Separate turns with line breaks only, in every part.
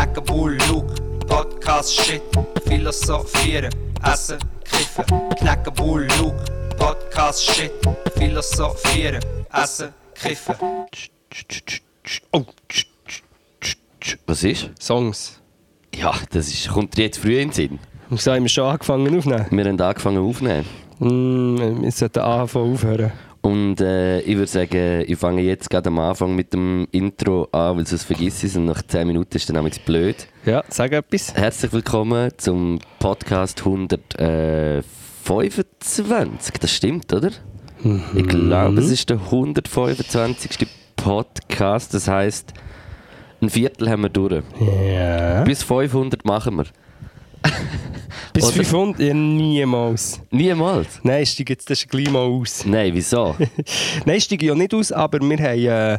Knacken Bull, Luke, Podcast, Shit, Philosophieren, Essen, Kiffen. Knacken Bull, Luke, Podcast, Shit, Philosophieren, Essen, Kiffen.
Oh,
Was ist?
Songs.
Ja, das ist, kommt dir jetzt früh in den Sinn.
Wieso haben wir schon angefangen aufnehmen?
Wir haben angefangen aufzunehmen.
Mm, wir sollten anfangen aufhören.
Und äh, ich würde sagen, ich fange jetzt gerade am Anfang mit dem Intro an, weil sonst vergiss ich es und nach 10 Minuten ist dann nämlich blöd.
Ja, sag etwas.
Herzlich willkommen zum Podcast 125. Das stimmt, oder? Ich glaube, es ist der 125. Podcast. Das heisst, ein Viertel haben wir durch.
Ja.
Bis 500 machen wir.
Bis
Oder-
500? Ja, niemals.
Niemals.
Nein, steige jetzt das gleich mal aus.
Nein, wieso?
Nein, steige ja nicht aus, aber wir haben... Äh,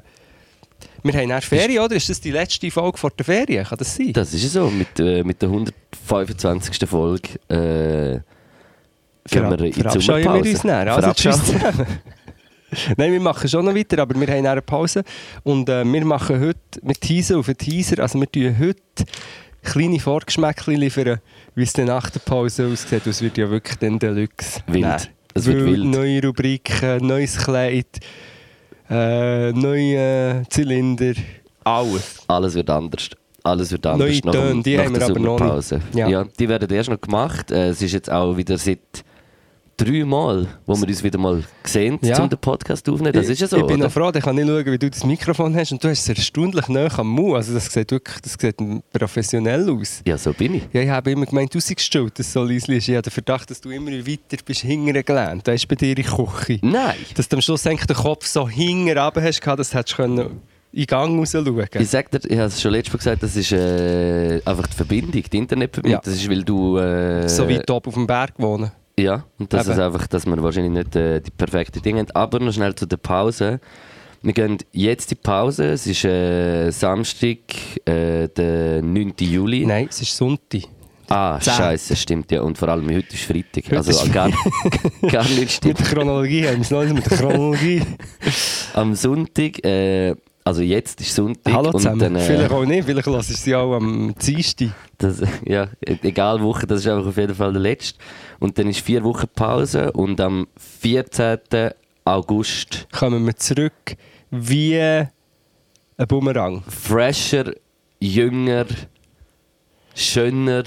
wir haben nach Ferien, oder? Ist das die letzte Folge vor der Ferien? Kann das sein?
Das ist ja so. Mit, äh, mit der 125. Folge äh, gehen wir in die
Verabscheuen wir uns
Sommerpause.
dann. Also, tschüss. Nein, wir machen schon noch weiter, aber wir haben eine Pause. Und äh, wir machen heute, wir teasen auf einen Teaser, also wir tun heute kleine Vorgeschmäckchen liefern, wie es dann nach der Pause aussieht. Das wird ja wirklich dann Deluxe.
Wild.
Nein.
Es wird wild.
Neue Rubriken, neues Kleid, äh, neue Zylinder, alles.
Alles wird anders. Alles wird anders
Neue Töne, die
nach
haben wir aber noch nicht. Ja.
Ja. die werden erst noch gemacht. Äh, es ist jetzt auch wieder seit drei Mal, wo wir uns wieder mal sehen,
Ja.
um den Podcast aufzunehmen. Das ist ja so,
Ich bin
oder?
noch froh, ich kann nicht schauen, wie du das Mikrofon hast und du hast es erstaunlich nah am Mund. Also das sieht wirklich das sieht professionell aus.
Ja, so bin ich.
Ja, ich habe immer gemeint, du seist gestellt, dass es so leise ist. Ich habe den Verdacht, dass du immer weiter bist hinten gelernt. Da ist bei dir in der Küche.
Nein.
Dass du am Schluss eigentlich den Kopf so hinten runter hast, dass du können in Gang raus schauen
Ich sag dir, ich habe es schon letztes Mal gesagt, das ist äh, einfach die Verbindung, die Internetverbindung.
Ja.
Das ist, weil du... Äh,
So weit oben auf dem Berg wohnen.
Ja, und das
Eben.
ist einfach, dass wir wahrscheinlich nicht äh, die perfekten Dinge haben. Aber noch schnell zu der Pause. Wir gehen jetzt in die Pause. Es ist äh, Samstag, äh, der 9. Juli.
Nein, es ist Sonntag.
Ah,
Zehn.
scheiße, stimmt ja. Und vor allem heute ist Freitag.
Heute
also
ist-
gar, gar nicht
Mit
stimmt.
der Chronologie haben wir es noch nicht mit der Chronologie.
Am Sonntag, äh, also jetzt ist Sonntag.
Hallo
und
zusammen.
dann, äh,
Vielleicht auch nicht, vielleicht lassen sie auch am Dienstag.
Das, ja, e- egal Woche, das ist einfach auf jeden Fall der letzte. Und dann ist vier Wochen Pause und am 14. August
Kommen wir zurück wie ein Bumerang.
fresher, jünger, schöner,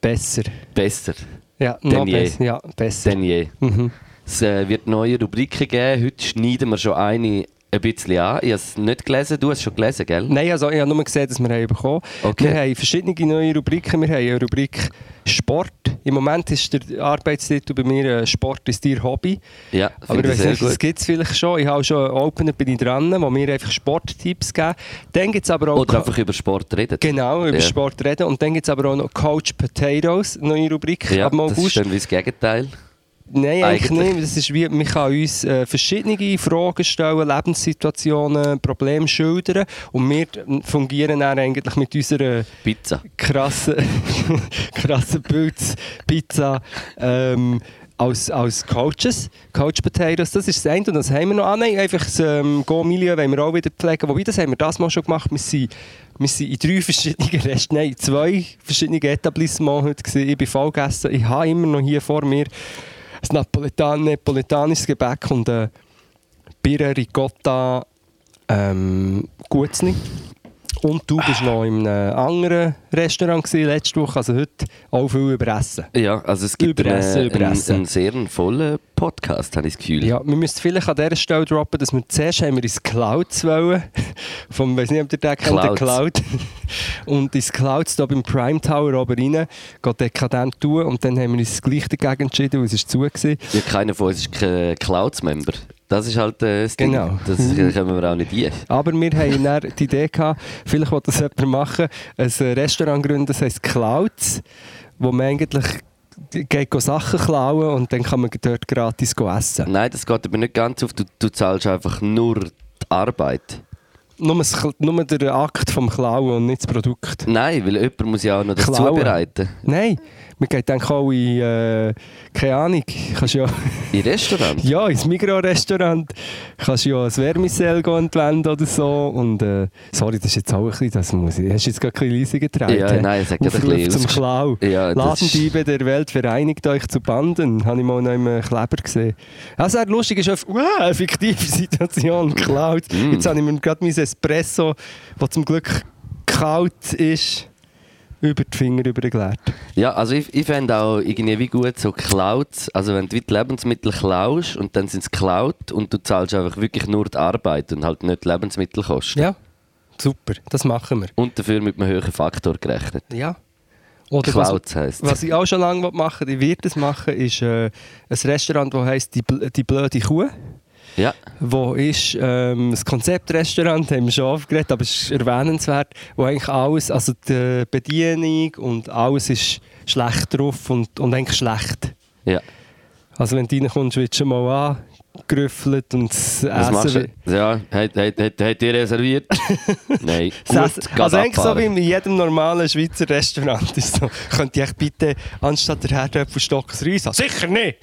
Besser.
besser
Ja,
Denn
noch
je.
besser. Ja, besser.
denn je.
Mhm.
Es äh, wird neue Rubriken geben. Heute schneiden wir schon eine ein bisschen an. Ich habe es nicht gelesen, du hast es schon gelesen, gell?
Nein, also ich habe nur gesehen, dass wir haben bekommen
Okay.
Wir haben verschiedene neue Rubriken. Wir haben eine Rubrik Sport. Im Moment ist der Arbeitstitel bei mir äh, Sport ist dein Hobby.
Ja,
Aber ich weiß nicht, das gibt es vielleicht schon. Ich habe schon einen Opener bin ich dran, wo wir einfach Sporttipps geben. Dann gibt es aber auch...
Oder einfach über Sport reden.
Genau, über
Ja.
Sport reden. Und dann gibt es aber auch noch Coach Potatoes, neue Rubrik
Ja,
ab dem
das ist
August.
dann wie das Gegenteil.
Nein, eigentlich
Eigentlich.
nicht. Das ist wie, man kann uns äh, verschiedene Fragen stellen, Lebenssituationen, Probleme schildern und wir fungieren dann eigentlich mit unserer
Pizza.
krassen, krassen Pilz, Pizza ähm, als, als Coaches, Coach Potatoes, das ist das eine und das haben wir noch. Ah nein, einfach das ähm, Go-Milieu wollen wir auch wieder pflegen, wobei das haben wir das mal schon gemacht, wir sind, wir sind in drei verschiedenen Rest, nein, in zwei verschiedenen Etablissements heute gewesen. ich bin voll gegessen, ich habe immer noch hier vor mir ein Napoletan nepoletanisches Gebäck und äh, Birre Ricotta ähm, Gutzli. Und du bist noch in einem anderen Restaurant gewesen, letzte Woche, also heute auch viel über Essen.
Ja, also es gibt
Überessen,
einen, einen,
überessen.
einen sehr vollen Podcast, habe ich das Gefühl.
Ja, wir müssen vielleicht an dieser Stelle droppen, dass wir zuerst haben wir ins Clouds wollen. Vom, weiß nicht, ob ihr den kennt, der. Cloud. Und ins Clouds hier beim Prime Tower oben rein, geht dekadent tun. Und dann haben wir uns gleich dagegen entschieden, weil es ist zu war.
Ja, keiner von uns ist kein Clouds-Member. Das ist halt äh, das Ding.
Genau.
Das können wir auch nicht ein.
Aber wir haben dann die Idee gehabt, vielleicht will das jemand machen, ein Restaurant gründen, das heisst Clouds, wo man eigentlich geht Sachen klauen und dann kann man dort gratis essen.
Nein, das geht aber nicht ganz auf. Du, du zahlst einfach nur die Arbeit.
Nur, das, nur der Akt vom Klauen und nicht das Produkt.
Nein, weil jemand muss ja auch noch das zubereiten.
Nein, Man geht dann auch in, äh, keine Ahnung, kannst ja,
In Restaurant?
ja ins Migros-Restaurant, kannst ja ein Vermicell entwenden oder so. Und, äh, sorry, das ist jetzt auch ein bisschen, das muss ich, hast du jetzt gerade ein bisschen leise getragen?
Ja, nein, es hat gerade ein bisschen
zum Klau.
Ja, das
Ladendiebe der Welt, vereinigt euch zu Banden. Habe ich mal noch einen Kleber gesehen. Also, sehr lustig ist, einfach, wow, eine fiktive Situation, geklaut.
Mm.
Jetzt habe ich mir gerade mein Espresso, der zum Glück kalt ist, über die Finger übergeleert.
Ja, also ich, ich fände auch irgendwie wie gut so Clouds, also wenn du die Lebensmittel klaust und dann sind es geklaut und du zahlst einfach wirklich nur die Arbeit und halt nicht die Lebensmittelkosten.
Ja, super, das machen wir.
Und dafür mit einem höheren Faktor gerechnet.
Ja. Oder was,
Clouds heisst
was ich auch schon lange machen ich werde es machen, ist äh, ein Restaurant, das heisst die, Bl- die blöde Kuh.
Ja,
wo ist ähm, das Konzeptrestaurant, haben wir schon aufgeregt, aber es ist erwähnenswert, wo eigentlich alles, also die Bedienung und alles ist schlecht drauf und, und eigentlich schlecht.
ja.
Also wenn du reinkommst, wird schon mal angerüffelt und das
Was
Essen...
Ja, hat, hat, hat, hat ihr reserviert? Nein.
Das
Gut,
also eigentlich so wie in jedem normalen Schweizer Restaurant ist so. Könnt ihr echt bitte anstatt der Herdöpfelstock ein Reis haben? Sicher nicht!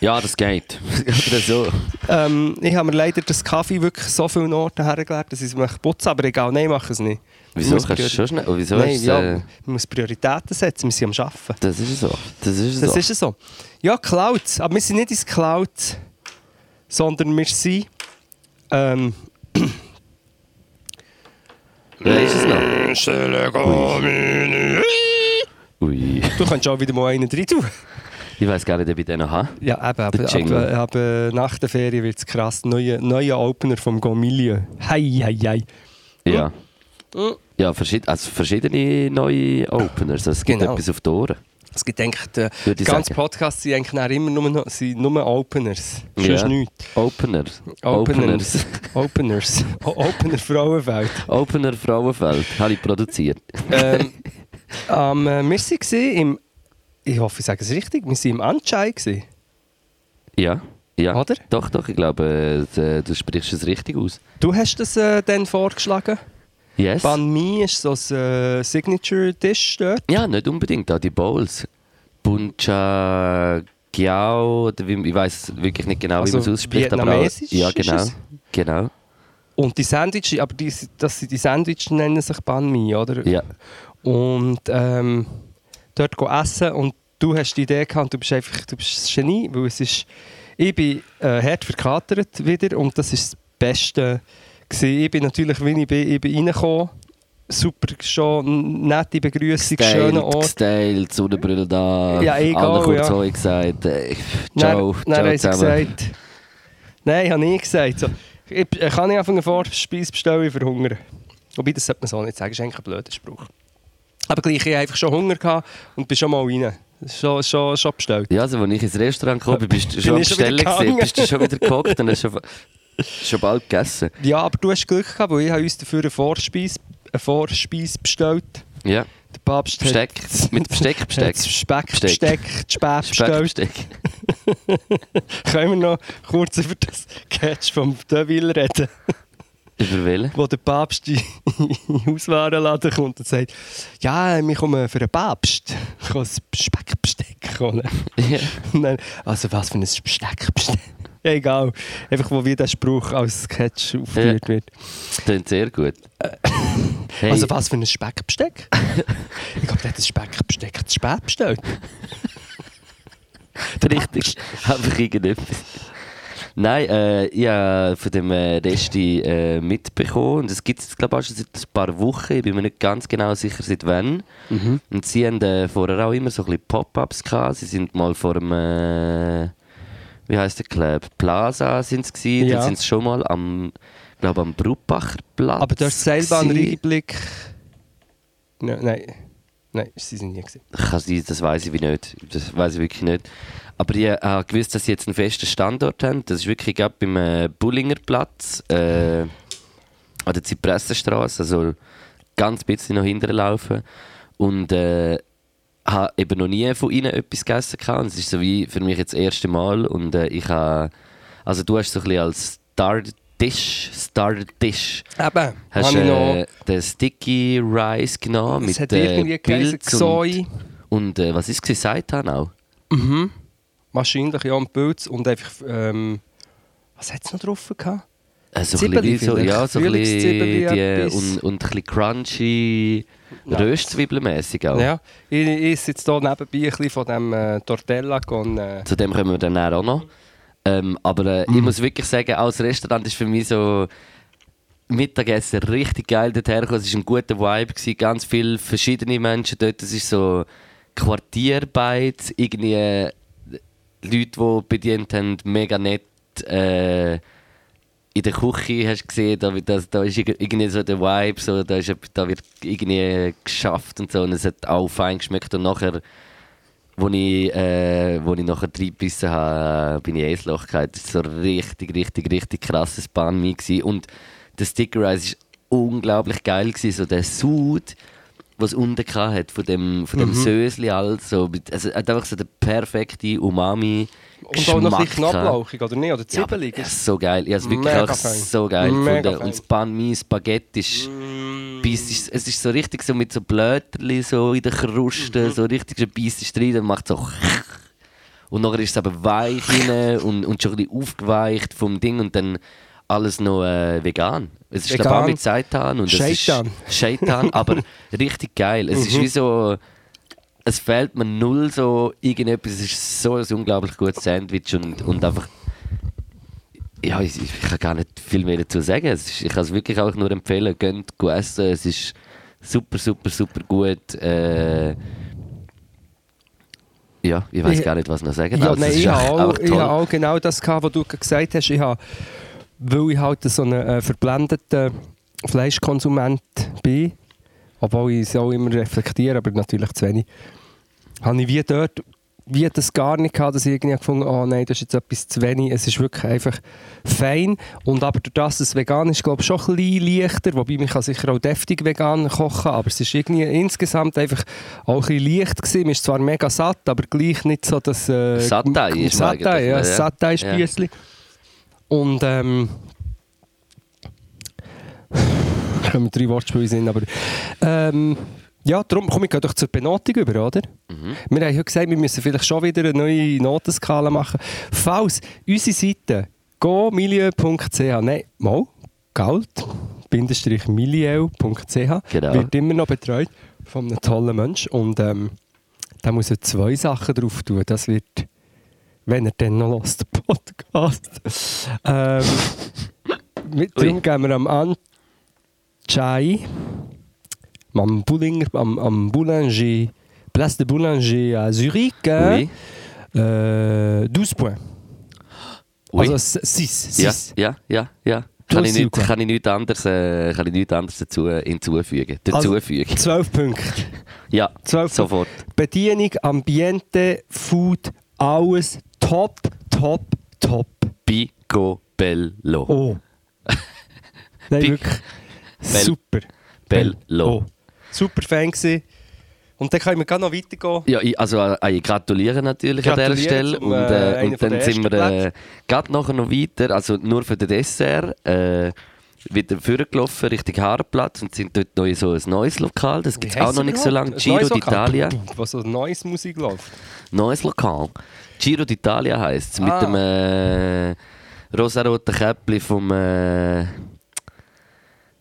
Ja, das geht. Oder so.
Ähm, ich habe mir leider das Kaffee wirklich so viele Orte hergelegt, dass ich es möchte putzen, aber egal, nein, machen es nicht.
Wieso kannst du schon schnell? Oh, wieso
Nein, ja,
äh,
man muss Prioritäten setzen, wir sind am Arbeiten.
Das ist so. Das ist
Das
so.
ist es so. Ja, Cloud. Aber wir sind nicht ins Cloud, sondern wir sind. Ähm,
Wer ist es noch? Ui.
du kannst auch wieder mal einen rein tun.
Ich weiß gar nicht, ob ich den noch habe.
Ja, eben, aber,
Der Jingle.
aber, aber nach der Ferien wird es krass. Neuer neue Opener vom Gomilio. Hei, hei, hei.
Ja.
Mhm.
Ja, verschied also verschiedene neue Openers. Es gibt
Genau.
etwas auf die Ohren.
Es gibt eigentlich, der ganze
sagen.
Podcast sind eigentlich immer nur, sind nur Openers.
Ja.
Sonst nichts.
Openers.
Openers. Openers. Opener Frauenfeld.
Opener Frauenfeld. Habe ich produziert.
ähm, ähm, äh, wir waren im, ich hoffe, ich sage es richtig, wir waren im gewesen.
Ja. Ja.
Oder?
Doch, doch. Ich glaube, äh, du sprichst es richtig aus.
Du hast das äh, dann vorgeschlagen.
Yes.
Banh Mi ist so ein äh, Signature-Dish dort.
Ja, nicht unbedingt. Auch die Bowls. Buncha Giao, ich weiß wirklich nicht genau,
Also
wie man es ausspricht. aber auch- Ja,
ist
genau. Genau.
Und die Sandwiches, aber die, das sind die Sandwiches nennen sich Banh Mi, oder?
Ja.
Und ähm, dort go essen und du hast die Idee gehabt du bist einfach du bist ein Genie, weil es ist, ich bin äh, hart verkatert wieder und das ist das Beste. Ich bin natürlich, wie ich bin, ich bin reingekommen, super schon, nette Begrüßung, schöner Ort.
Gestylt, Sonnenbrille da.
Ja, egal,
Alle kurz
ja.
gesagt. Äh, ciao,
dann
ciao zusammen.
gesagt, nein, habe ich gesagt. So, ich, ich kann nicht einfach eine Vorspeise bestellen, ich verhungere. Wobei, das sollte man so nicht sagen, das ist eigentlich ein blöder Spruch. Aber gleich, ich hatte einfach schon Hunger gehabt und bin schon mal rein. Schon, schon, schon bestellt.
Ja, also, als ich ins Restaurant bin, bist du schon
ich gegangen.
Bist du schon wieder gekocht und hast schon, schon bald gegessen.
Ja, aber du hast Glück gehabt, weil ich habe uns dafür eine Vorspeise, eine Vorspeise bestellt.
Ja,
Der Papst
Besteck.
hat
Mit Besteck, Besteck.
hat Speck,
Besteck.
Besteck, Speck bestellt.
Speckbesteck.
Können wir noch kurz über das Catch vom Deville reden?
Über welchen?
wo der Papst in den Hauswarenladen kommt und sagt, ja, wir kommen für einen Papst. Ich kann ein Speckbesteck holen.
Ja.
Dann, also was für ein Besteckbesteck? Egal. Einfach, wo wie der Spruch als Sketch aufgeführt wird.
Klingt sehr gut. Hey,
Also was für ein Speckbesteck? ich glaube, der hat das Speckbesteck zu spät bestellt.
richtig. Einfach irgendetwas. Nein, äh, ich habe von dem äh, Resti äh, mitbekommen. Und es gibt es, glaube ich, auch schon seit ein paar Wochen. Ich bin mir nicht ganz genau sicher, seit wann. Und sie haben äh, vorher auch immer so ein bisschen Pop-Ups gehabt. Sie sind mal vor dem, äh, wie heißt der Club? Plaza sind sie gewesen.
Ja.
Dann sind sie schon mal am, glaube am Bruppacher Platz.
Aber du hast einen
gewesen.
Reinblick... Nein, nein, sie sind nie gesehen.
Das weiß ich wie nicht. Das weiß ich wirklich nicht. Aber ich äh, habe gewusst, dass sie jetzt einen festen Standort haben. Das ist wirklich gerade beim äh, Bullinger Platz, äh, an der Zypressenstraße, also ganz bisschen nach hinten laufen. Und äh, habe eben noch nie von ihnen etwas gegessen. gehabt. Es ist so wie für mich jetzt das erste Mal. Und äh, ich habe, also du hast so ein bisschen als Star-Dish, Star-Dish,
Eben,
hast
habe ich noch...
äh, den Sticky Rice genommen
Es
mit
hat
äh, Pilz und- und äh, was ist es? Seitan auch?
Mhm. Wahrscheinlich, ja, und Pilz und einfach, ähm, was hat es noch drauf gehabt?
Äh, so bisschen, so, ja, so ein bisschen die, und, und ein bisschen crunchy,
Ja.
Röstzwiebelmäßig auch.
Ja, ich, esse jetzt hier nebenbei ein bisschen von dem äh, Tortella con... Äh,
Zu dem kommen wir dann auch noch. Ähm, aber äh,
Mhm.
ich muss wirklich sagen, als Restaurant ist für mich so Mittagessen richtig geil dorthin. Es war ein guter Vibe, gewesen, ganz viele verschiedene Menschen dort. Es ist so Quartierarbeit, irgendwie äh, Leute, die bedient haben, mega nett. Äh, in der Küche hast du gesehen, da, da, da ist irg- irgendwie so der Vibe, so, da, ist, da wird irgendwie geschafft und so und es hat auch fein geschmeckt und nachher, wo ich, äh, wo ich nachher reingebissen habe, bin ich ins Loch gefallen. Das war so richtig, richtig, richtig krasses Banh Mi und der Sticker Rice war unglaublich geil gewesen, so der Sud, was unten hatte, von dem, von dem
Mhm.
Sösli also, mit- also hat einfach so der perfekte Umami
und auch noch ein bisschen knoblauchig, oder nicht? Oder
Ja, das ist so geil. Ich habe es wirklich
Mega
auch
fein.
so geil
Mega
gefunden.
fein.
Und das Banh Mi, Spaghetti ist,
Mm.
Biss es ist so richtig so mit so Blätterli so in der Kruste,
Mhm.
so richtig so beißt rein, dann macht so und nachher ist es aber weich rein und, und schon ein bisschen aufgeweicht vom Ding und dann alles noch äh, vegan. Es ist
Vegan.
mit Seitan und
Scheitan.
es ist Scheitan, aber richtig geil. Es
Mhm.
ist wie so es fehlt mir null so irgendetwas. Es ist so ein unglaublich gutes Sandwich und, und einfach. Ja, ich, ich kann gar nicht viel mehr dazu sagen. Es ist, ich kann es wirklich auch nur empfehlen. Geht gut essen. Es ist super, super, super gut. Äh, ja, ich weiß gar nicht, was noch sagen
Ja,
Also,
nein, ich habe auch, ich habe auch genau das gehabt, was du gesagt hast. Ich habe, weil ich halt so ein äh, verblendeten Fleischkonsument bin, obwohl ich es auch immer reflektiere, aber natürlich zu wenig, habe ich wie dort wie das gar nicht gehabt, dass ich irgendwie gefunden oh nein, das ist jetzt etwas zu wenig. Es ist wirklich einfach fein. Und aber durch das es vegan ist, glaube ich, schon ein bisschen leichter. Wobei, man kann sicher auch deftig vegan kochen, aber es ist irgendwie insgesamt einfach auch ein bisschen leicht gewesen. Man ist zwar mega satt, aber gleich nicht so das... Äh,
Satay ist eigentlich,
ja,
ja.
Satay-Spiessli. Und ähm... kommen drei Wortspiele sind, aber... Ähm, ja, darum komme ich doch zur Benotung über, oder?
Mhm.
Wir haben heute gesagt, wir müssen vielleicht schon wieder eine neue Notenskala machen. Falls unsere Seite gomilieu.ch, nein, mal, galt, bindestrich milieu.ch,
Genau.
wird immer noch betreut von einem tollen Menschen und ähm, da muss er zwei Sachen drauf tun. Das wird, wenn er dann noch den Podcast. ähm, mit, darum geben wir am Anchai, am Bullinger, am, am Boulanger, Place de Boulanger à Zurich,
Oui.
äh, 12 Points.
Oui.
Also 6.
ja, ja, ja, ja. Kann ich, nicht, kann ich nichts anderes, äh, kann ich nichts anderes dazu hinzufügen.
Also-
Dazufügen.
12 Punkte.
ja,
12
sofort.
Bedienung, Ambiente, Food, alles top, top, top.
Pico Bello.
Oh. Nein, wirklich.
Bell-
Super.
Bello.
Oh. Super Fan gewesen. Und dann können wir gerade noch weitergehen.
Ja, ich, also äh, ich gratuliere natürlich an dieser
Gratuliere
Stelle.
zum,
und,
äh,
äh, und dann sind wir äh, gerade nachher noch weiter, also nur für den Dessert, äh, wieder vorgelaufen Richtung Haarplatz und sind dort noch in so ein neues Lokal. Das gibt es auch noch nicht so lange. Giro d'Italia.
Was so neues Musik läuft.
Neues Lokal. Giro d'Italia heisst es. Mit
Ah.
dem äh, rosaroten Käppli vom. Äh,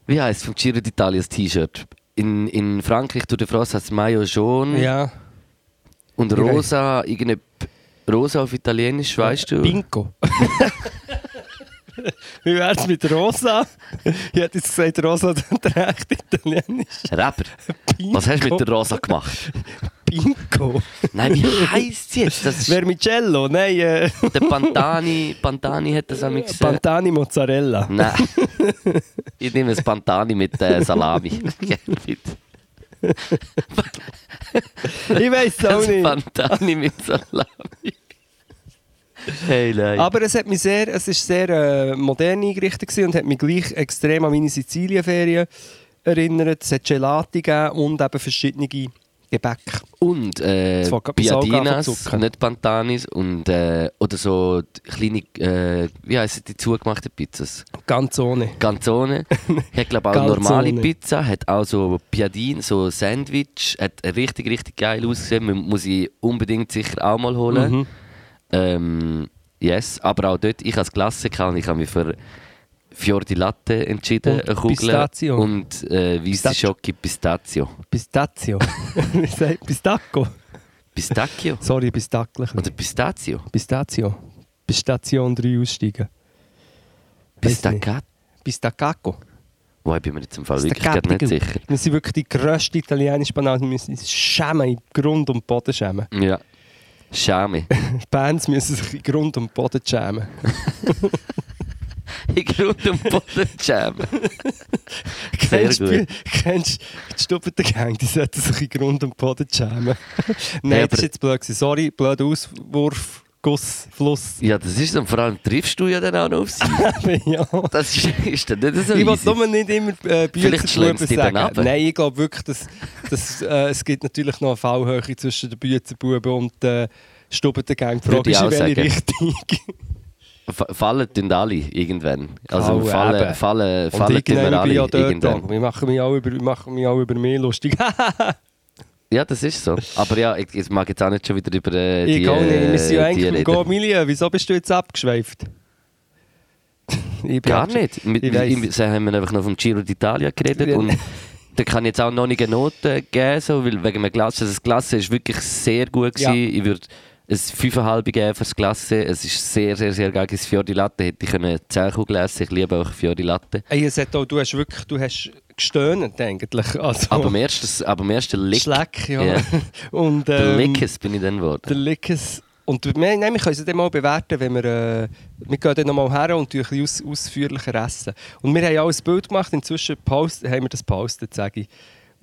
wie heisst es? Vom Giro d'Italia das T-Shirt. In, in Frankreich, Tour de France, heißt es Mayo Jaune.
Ja.
Und. Rosa, irgendeine Rosa auf Italienisch, weißt du?
Bingo. Wie wär's mit Rosa? Ich hätte jetzt gesagt, Rosa trägt Italienisch.
Rapper. Was hast du mit der Rosa gemacht?
Bingo.
Nein, wie heisst sie jetzt? Das ist
Vermicello, nein, äh,
der Pantani. Pantani hat das einmal gesagt.
Pantani Mozzarella.
Nein. Ich nehme ein Pantani mit äh, Salami.
Ich weiß auch
Das
nicht.
Pantani mit Salami. Hey, nein.
Aber es hat mich sehr, es ist sehr äh, modern eingerichtet und hat mich gleich extrem an meine Sizilienferien erinnert. Es hat Gelati gegeben und eben verschiedene Gebäck.
Und äh,
anzucken.
nicht Pantanis. Und, äh, oder so kleine, äh, wie heissen die zugemachten Pizzas?
Ganz ohne.
Canzone. hat glaube auch normale Pizza, hat auch so Piadin, so Sandwich. Hat richtig, richtig geil ausgesehen. Man muss ich unbedingt sicher auch mal holen.
Mhm.
Ähm, yes, aber auch dort, ich als Klassiker, und ich habe mich für Fiordi Latte entschieden,
Und
eine Kugel.
Pistazio.
Und äh, weiße
Pistazio.
Schoki Pistazio.
Pistazio. Pistacco?
Pistacchio?
Sorry, Pistackel.
Oder Pistazio?
Pistazio. Bis Station 3 aussteigen.
Pistaccato?
Pistaccaco.
Wo ich bin mir jetzt im Fall wirklich gerade
Staccato.
nicht sicher.
Wir sind wirklich die grösste italienische Banane. Wir müssen uns schämen, in Grund und Boden schämen.
Ja. Schame.
Die Bands müssen sich in Grund und Boden schämen.
In Grund und Boden schämen. Sehr
Kennst du
gut.
kennst du die Stubbengang? Die sollten sich in Grund und Boden schämen. Nein,
Ja,
das ist jetzt blöd. gewesen. Sorry, blöder Auswurf, Guss, Fluss.
Ja, das ist. Und vor allem triffst du ja dann auch noch auf sie.
ja.
Das ist, ist dann nicht so
Ich will nur nicht immer äh,
Vielleicht die dann
sagen.
ab.
Nein, ich glaube wirklich, dass, dass äh, es gibt natürlich noch eine Fallhöhe zwischen den Büzerbuben und den Stubbengang. Die
Würde
Frage ist, in welche. Richtung.
Fallen tun alle irgendwann. Also
Oh,
fallen,
eben.
fallen,
Und
fallen
irgendwann bin ich
alle
ja
irgendwann.
Wir machen mich auch über, machen mich auch über mich lustig.
Ja, das ist so. Aber ja, ich, ich mag jetzt auch nicht schon wieder über äh,
ich
die,
gehe nicht. Wir sind ja
äh,
eigentlich
die
im Go
reden.
Million. Wieso bist du jetzt abgeschweift? Ich
Gar nicht. Mit,
Ich
mit, sie haben wir einfach noch vom Giro d'Italia geredet
Ja.
und da kann ich jetzt auch noch nicht eine Note geben, so, weil wegen dem Klasse. Das Klasse ist wirklich sehr gut
Ja.
gewesen. Ich würde ein 5,5 geben für das Klasse. Es ist sehr, sehr, sehr geil. Das Fiori Latte hätte ich können 10 Kugeln essen. Ich liebe auch Fiori Latte.
Ey, es hat auch, du hast wirklich du hast gestöhnt eigentlich. Also,
Aber am ersten, aber am ersten Lick,
Schleck, ja.
Ja.
Und,
der
ähm,
Lickes bin ich dann geworden.
Der Lickes. Und wir, nein, wir können es dann mal bewerten, wenn wir, äh, wir gehen dann nochmal her und ein bisschen aus, ausführlicher essen. Und wir haben auch ein Bild gemacht, inzwischen post, haben wir das gepostet, sage ich,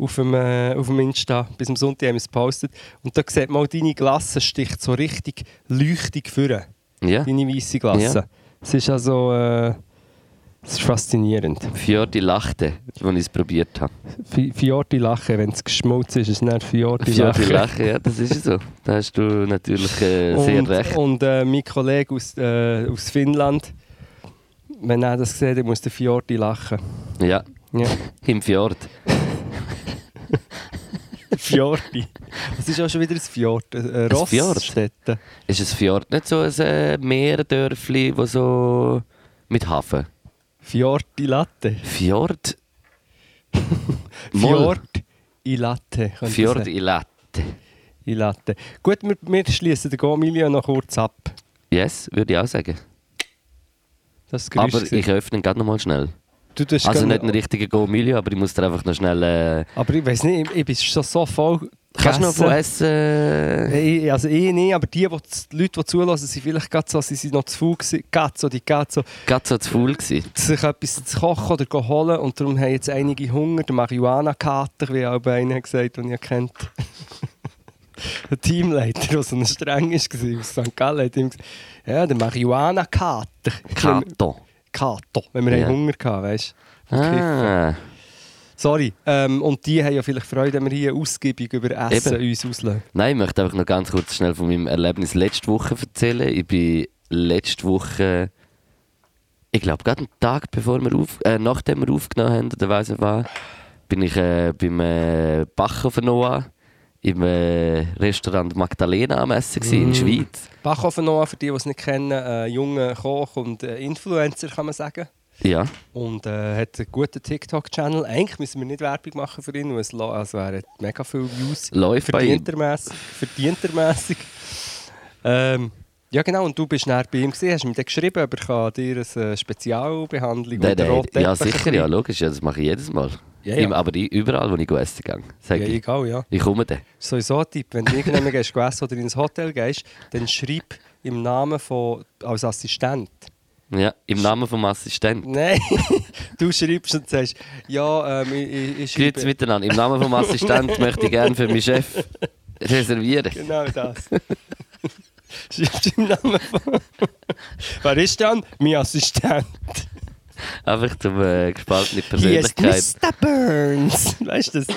auf dem, äh, auf dem Insta. Bis am Sonntag haben wir es gepostet. Und da sieht man, deine Glasse sticht so richtig leuchtig vor.
Ja.
Deine weiße Glasse.
Ja.
Es ist also äh, es ist faszinierend.
Fiordi lachte, als ich es probiert habe.
Fi- Fiordi lachen, wenn es geschmolzen ist, ist es nicht Fiordi
Fiordi
lachen.
lache, ja, das ist so. Da hast du natürlich äh, sehr
und,
recht.
Und äh, mein Kollege aus, äh, aus Finnland, wenn er das sieht, muss der Fiordi lachen.
Ja,
Ja.
im Fjord.
Fiordi. Das ist auch schon wieder ein Fjord. Ein
Ein Fjord? Ist ein Fjord nicht so ein äh, Meerdörfli, wo so mit Hafen?
Fiordi Latte.
Fjord?
Fjord i Latte.
Fjord i Latte.
i Latte. Gut, wir, wir schließen den Gomilio noch kurz ab.
Yes, würde ich auch sagen. Aber
gewesen.
ich öffne ihn gerade noch mal schnell. Also nicht ein richtiger Go-Milio, aber ich muss dir einfach noch schnell... Äh,
Aber ich weiß nicht, ich, ich bin schon so voll.
kannst du noch von essen?
Ich, also ich nicht, aber die, die, die Leute, die zulassen, sind vielleicht gerade so, sie sind noch zu faul gewesen, so, die Gerade so
zu faul gewesen.
sich etwas zu kochen oder zu holen und darum haben jetzt einige Hunger. Der Marihuana-Kater, wie auch einer hat gesagt, den ihr kennt. der Teamleiter, der so ein streng war aus St. Gallen, hat ihm gesagt, ja, der Marihuana-Kater.
Kato.
Kato, wenn wir
Ja.
Hunger hatten, weißt du.
Ah,
Sorry, ähm, und die haben ja vielleicht Freude, wenn wir hier ausgiebig über Essen
Eben.
uns auslösen.
Nein, ich möchte einfach noch ganz kurz schnell von meinem Erlebnis letzte Woche erzählen. Ich bin letzte Woche, ich glaube gerade einen Tag bevor wir auf, äh, nachdem wir aufgenommen haben, oder weiss ich was, bin ich äh, beim äh, Backofen Noah im äh, Restaurant Magdalena am Essen gewesen, in
Mm.
der Schweiz.
Bachhofen Noah, für die, die es nicht kennen, ein junger Koch und äh, Influencer, kann man sagen.
Ja,
Und äh, hat einen guten TikTok-Channel. Eigentlich müssen wir nicht Werbung machen für ihn, weil es also er hat mega viele Views.
läuft.
Verdientermässig. Verdientermässig. Ähm, ja genau, und du bist näher bei ihm gewesen, hast mir dann geschrieben, aber kann dir eine äh, Spezialbehandlung
Nein,
oder
nein, ja, sicher, ja, logisch, ja, das mache ich jedes Mal.
Ja, ja.
Aber überall, wo ich essen gehe, sage
Ja,
ich.
egal, ja.
Ich komme dann.
Sowieso ein Tipp, wenn du irgendwann gehst, du essen oder ins Hotel gehst, dann schreib im Namen von, als Assistent.
Ja, im Namen vom Assistenten.
Nein, du schreibst und sagst, ja, ähm, ich, ich, ich
Grüezi
schreibe...
miteinander. Im Namen vom Assistenten möchte ich gerne für meinen Chef reservieren.
Genau das. schreibst im Namen von... Wer ist dann? Mein Assistent.
Einfach zum äh, gespaltene
Hier ist
Persönlichkeit.
Mr. Burns. Weißt du das?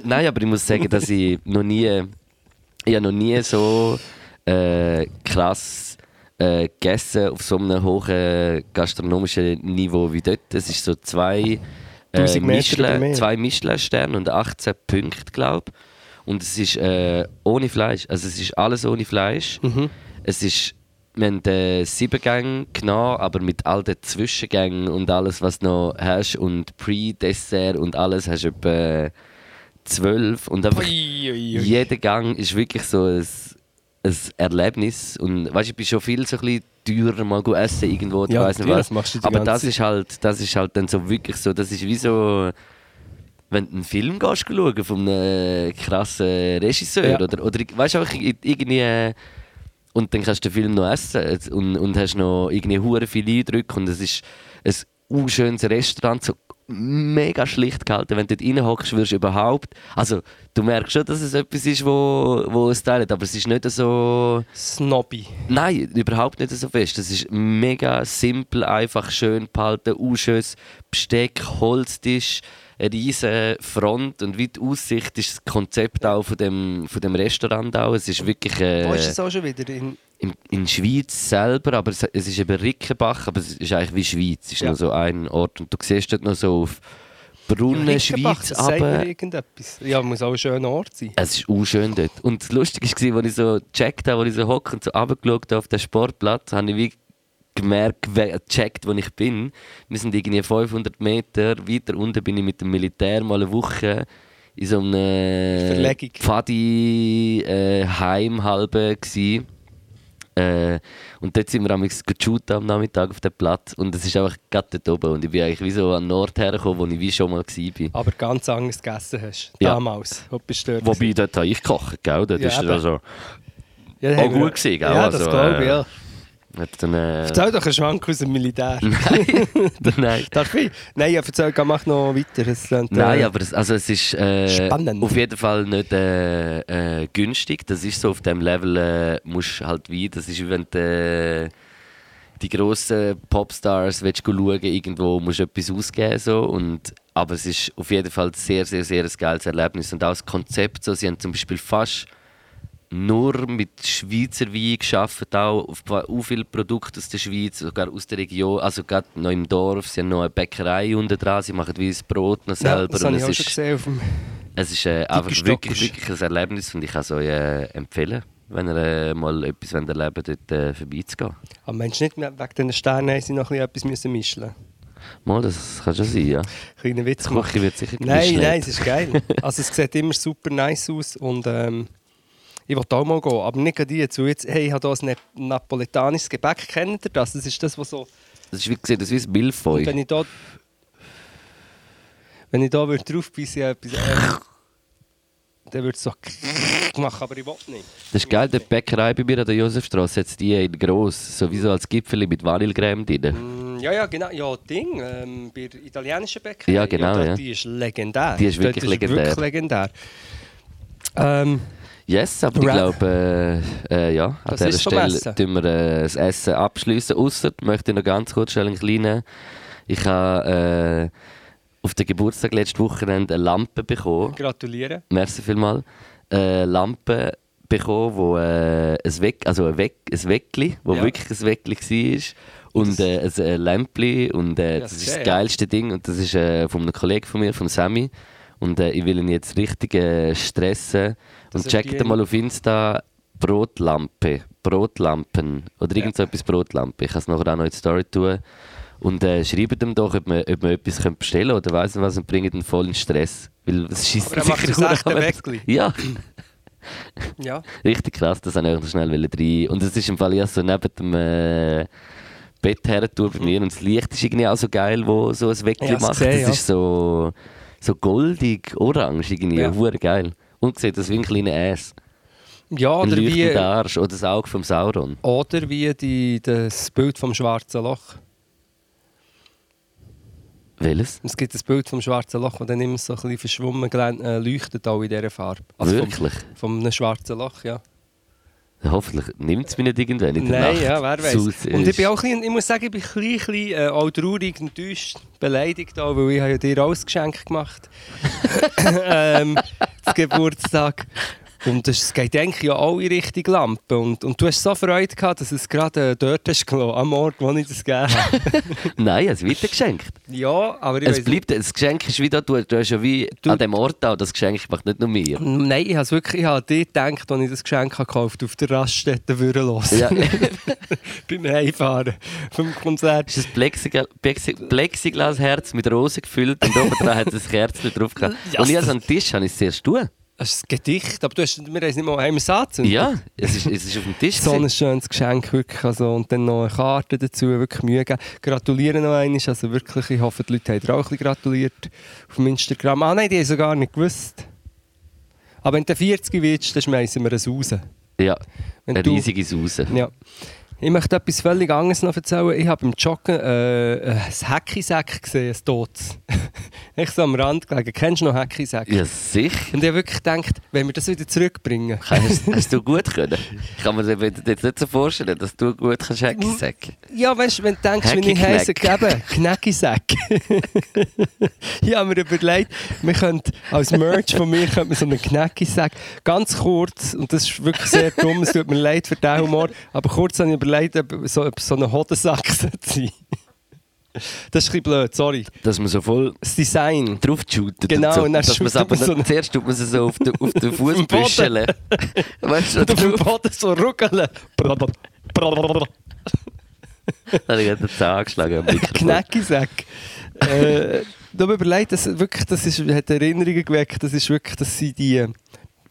Nein, aber ich muss sagen, dass ich noch nie, ich habe noch nie so äh, krass äh, gegessen auf so einem hohen gastronomischen Niveau wie dort. Es ist so zwei, äh,
1000 Meter oder mehr.
Michelin, zwei Michelin-Sterne und 18 Punkte, glaube ich. Und es ist äh, ohne Fleisch. Also es ist alles ohne Fleisch.
Mhm.
Es ist, wir haben äh, sieben Gänge genommen, aber mit all den Zwischengängen und alles, was du noch hast und Pre-Dessert und alles, hast du etwa zwölf. Und einfach
Ui, ui, ui.
jeder Gang ist wirklich so ein, ein Erlebnis. Und weißt, ich bin schon viel so ein bisschen teurer mal essen irgendwo, ich
Ja,
weiss nicht was.
das du
Aber das ist halt, das ist halt dann so wirklich so, das ist wie so, wenn du einen Film gehst schauen von einem krassen Regisseur
Ja.
oder, oder weißt du auch irgendwie äh, und dann kannst du den Film noch essen und, und hast noch irgendwie hure viele Eindrücke und es ist ein unschönes Restaurant, so mega schlicht gehalten. Wenn du dort reinhockst, wirst du überhaupt, also du merkst schon, dass es etwas ist, wo, wo es teilt, aber es ist nicht so...
Snobby.
Nein, überhaupt nicht so fest. Es ist mega simpel, einfach schön behalten, unschönes Besteck, Holztisch, eine riesige Front und wie die Aussicht ist das Konzept auch von dem, von dem Restaurant auch. Es ist wirklich äh,
Wo ist es auch schon wieder? In,
in, in Schweiz selber, aber es, es ist eben Rickenbach, aber es ist eigentlich wie Schweiz. Es ist
Ja.
nur so ein Ort und du siehst dort noch so auf Brunnen, Schweiz, aber
irgendetwas. Ja, muss auch ein schöner Ort sein.
es ist unschön dort. Und das Lustige war, als ich so gecheckt habe, als ich so hocke und so runtergeschaut habe auf den Sportplatz, habe ich wie gemerkt, gecheckt, wo ich bin. Wir sind irgendwie 500 Meter weiter unten, bin ich mit dem Militär mal eine Woche in so einem
Verlegung.
Pfadi äh, Heim halbe gsi. Äh, und dort sind wir am am Nachmittag auf dem Platz und es ist einfach gerade dort oben und ich bin eigentlich wie so an den Ort hergekommen, wo ich wie schon mal war.
Aber ganz anders gegessen hast.
Ja.
Damals. Wo bist du
Wobei, dort habe ich gekocht, gell? Dort
Ja,
ist also...
Ja,
auch gut gewesen, gell?
Ja, das
Also,
glaube ich,
äh,
ja.
Dann, äh,
Erzähl doch einen Schwank aus dem Militär.
Nein, nein.
Darf ich? Nein, ja, erzähl, mach noch weiter. Es klingt, äh,
Nein, aber es, also es ist äh,
Spannend.
auf jeden Fall nicht äh, äh, günstig. Das ist so auf dem Level, äh, musst halt wie, das ist wie wenn du äh, die grossen Popstars willst du schauen, irgendwo musst du etwas ausgeben. So. Und, aber es ist auf jeden Fall sehr, sehr, sehr ein geiles Erlebnis. Und auch das Konzept, so, sie haben zum Beispiel fast nur mit Schweizer Wein geschafft, auch auf viele Produkte aus der Schweiz, sogar aus der Region, also gerade noch im Dorf. Sie haben noch eine Bäckerei unten dran, sie machen wie das Brot noch
ja,
selber.
das
und
habe ich auch schon
ist,
gesehen. Auf dem
es ist äh, einfach wirklich, wirklich ein Erlebnis und ich kann es euch äh, empfehlen, wenn ihr äh, mal etwas wollt erleben dort äh, vorbeizugehen.
aber Mensch, nicht mehr wegen diesen Sternen sie noch ein bisschen etwas müssen mischen
Mal, das kann schon sein, ja.
Kleiner Witz machen.
Küche wird sicher
Nein, nein, es ist geil. Also es sieht immer super nice aus und ähm, ich wollte auch mal gehen, aber nicht gerade jetzt, weil jetzt, hey, ich habe hier ein napoletanisches Gebäck, kennt ihr das? Das ist das, was so,
Das ist wie gesagt, das ist wie ein Milfeu.
wenn ich da wenn ich da würde drauf beißen, etwas, äh, dann würde es so machen, aber ich will nicht.
Das ist geil, die Bäckerei bei mir an der Josefstraße hat die in gross, sowieso als Gipfel mit Vanillecreme drin.
Mm, Ja, ja, genau. Ja, Ding, ähm, bei der italienischen Bäckerei.
Ja, genau, ja.
Die ist legendär.
Die ist wirklich legendär.
Wirklich legendär. Ähm,
Yes, aber ich
Rap.
glaube, äh, äh, ja, an
Das
dieser Stelle tun wir äh, das Essen abschließen. Ausser, möchte ich noch ganz kurz schnell einen kleinen. Ich habe äh, auf den Geburtstag letztes Wochenende eine Lampe bekommen.
gratuliere.
Merci vielmals. Eine Lampe bekommen, wo äh, ein Weck, also ein, Weck, ein Weckli, wo
Ja.
wirklich ein Weckli war. Und äh, ein äh, Lämpli. Und äh,
Ja,
das ist das geilste Ding. Und das ist äh, von einem Kollegen von mir, von Sammy. Und äh, ich will ihn jetzt richtig äh, stressen.
Das
Und checkt
die-
mal auf Insta Brotlampe. Brotlampen. Oder irgend so etwas Brotlampe. Ich kann es nachher auch noch in die Story tun. Und äh, schreibt ihm doch, ob man, ob man etwas könnt bestellen könnte oder weiss nicht was und bringt ihn voll in Stress. Weil es schießt
er das echte Weckli.
Ja,
Ja.
richtig krass, das wollte ich noch schnell rein. Und es ist im Fall ja so neben dem äh, Bett her bei mir und das Licht ist irgendwie auch so geil, wo so ein Weckli
Ja,
macht.
gesehen,
das
ja.
ist so, so goldig, orange irgendwie,
Ja.
ja. geil. Und sieht das wie ein kleiner Ass.
Ja,
Ein
oder wie,
leuchtender Arsch oder das Auge vom Sauron.
oder wie die, das Bild vom schwarzen Loch.
Welches?
Es gibt ein Bild vom schwarzen Loch, das dann immer so ein bisschen verschwommen äh, leuchtet, auch in dieser Farbe. Also
Wirklich?
Vom, vom schwarzen Loch, ja.
Hoffentlich nimmt es mich nicht irgendwann in der
Nein,
Nacht.
ja, wer weiß. Und ich, bin auch ein bisschen, ich muss sagen, ich bin ein bisschen, ein bisschen äh, auch traurig, enttäuscht, beleidigt auch, weil ich ja dir alles Geschenk gemacht ähm, Geburtstag. Und es geht eigentlich ja auch in Richtung Lampe. Und, und du hast so Freude gehabt, dass es gerade äh, dort hast gelassen, am Ort, wo ich das gegeben habe.
Nein, es wird geschenkt.
ja, aber ich
Es bleibt, das Geschenk ist wieder, du, du hast ja wie
Du-
an dem Ort auch, das Geschenk macht nicht nur mir.
Nein, ich habe es wirklich, ich habe dich gedacht, als ich das Geschenk habe gekauft auf der Raststätte Würrelos.
Ja.
Beim Heimfahren vom Konzert.
ist ein Plexigla Plexi Plexiglasherz mit Rosen gefüllt und oben dran hat es ein Kerzchen drauf gehabt. Und ich
das-
habe so einen Tisch, habe ich zuerst du.
Das ist ein Gedicht, aber du hast, wir haben es nicht mal es angezündet?
Ja, es ist, es ist auf dem Tisch.
So ein schönes Geschenk, wirklich. Also, und dann noch eine Karte dazu, wirklich Mühe gegeben. Gratulieren noch einmal, also wirklich, ich hoffe, die Leute haben dir auch ein bisschen gratuliert auf dem Instagram. Ah nein, die haben es gar nicht gewusst. Aber wenn du 40 wirst, dann schmeißen wir es raus.
Ja,
Wenn
eine riesige Sause.
Ja. Ich möchte etwas völlig anderes noch erzählen. Ich habe beim Joggen äh, ein Hackisack gesehen, ein totes. ich so am Rand gelegen. Kennst du noch Hackisack?
Ja, sicher.
Und ich habe wirklich gedacht, wenn wir das wieder zurückbringen.
Hast, hast du gut können? Ich kann mir das jetzt nicht so vorstellen, dass du gut kannst Hacky sagen.
Ja, weißt du, wenn du denkst, wie ich
Hacki-Knack.
heisse, eben, Knäckisack. ich habe mir überlegt, wir könnten als Merch von mir könnte man so einen Knäckisack, ganz kurz, und das ist wirklich sehr dumm, es tut mir leid für den Humor, aber kurz habe ich überlegt, ob so, ob so ein Hodensack sein sollte. Das ist ein bisschen blöd, sorry.
Dass man so voll
Das Design.
drauf shootet.
Genau,
und, so,
und dann
dass man aber
so
nicht, zuerst tut man sie so auf den, auf den Fuß büscheln. Weißt du,
Und auf dem. Boden so ruckeln.
Da habe ich den Zahn angeschlagen.
Knäckisack. äh, da habe ich überlegt, das, wirklich, das ist, hat Erinnerungen geweckt. Das ist wirklich, das sind die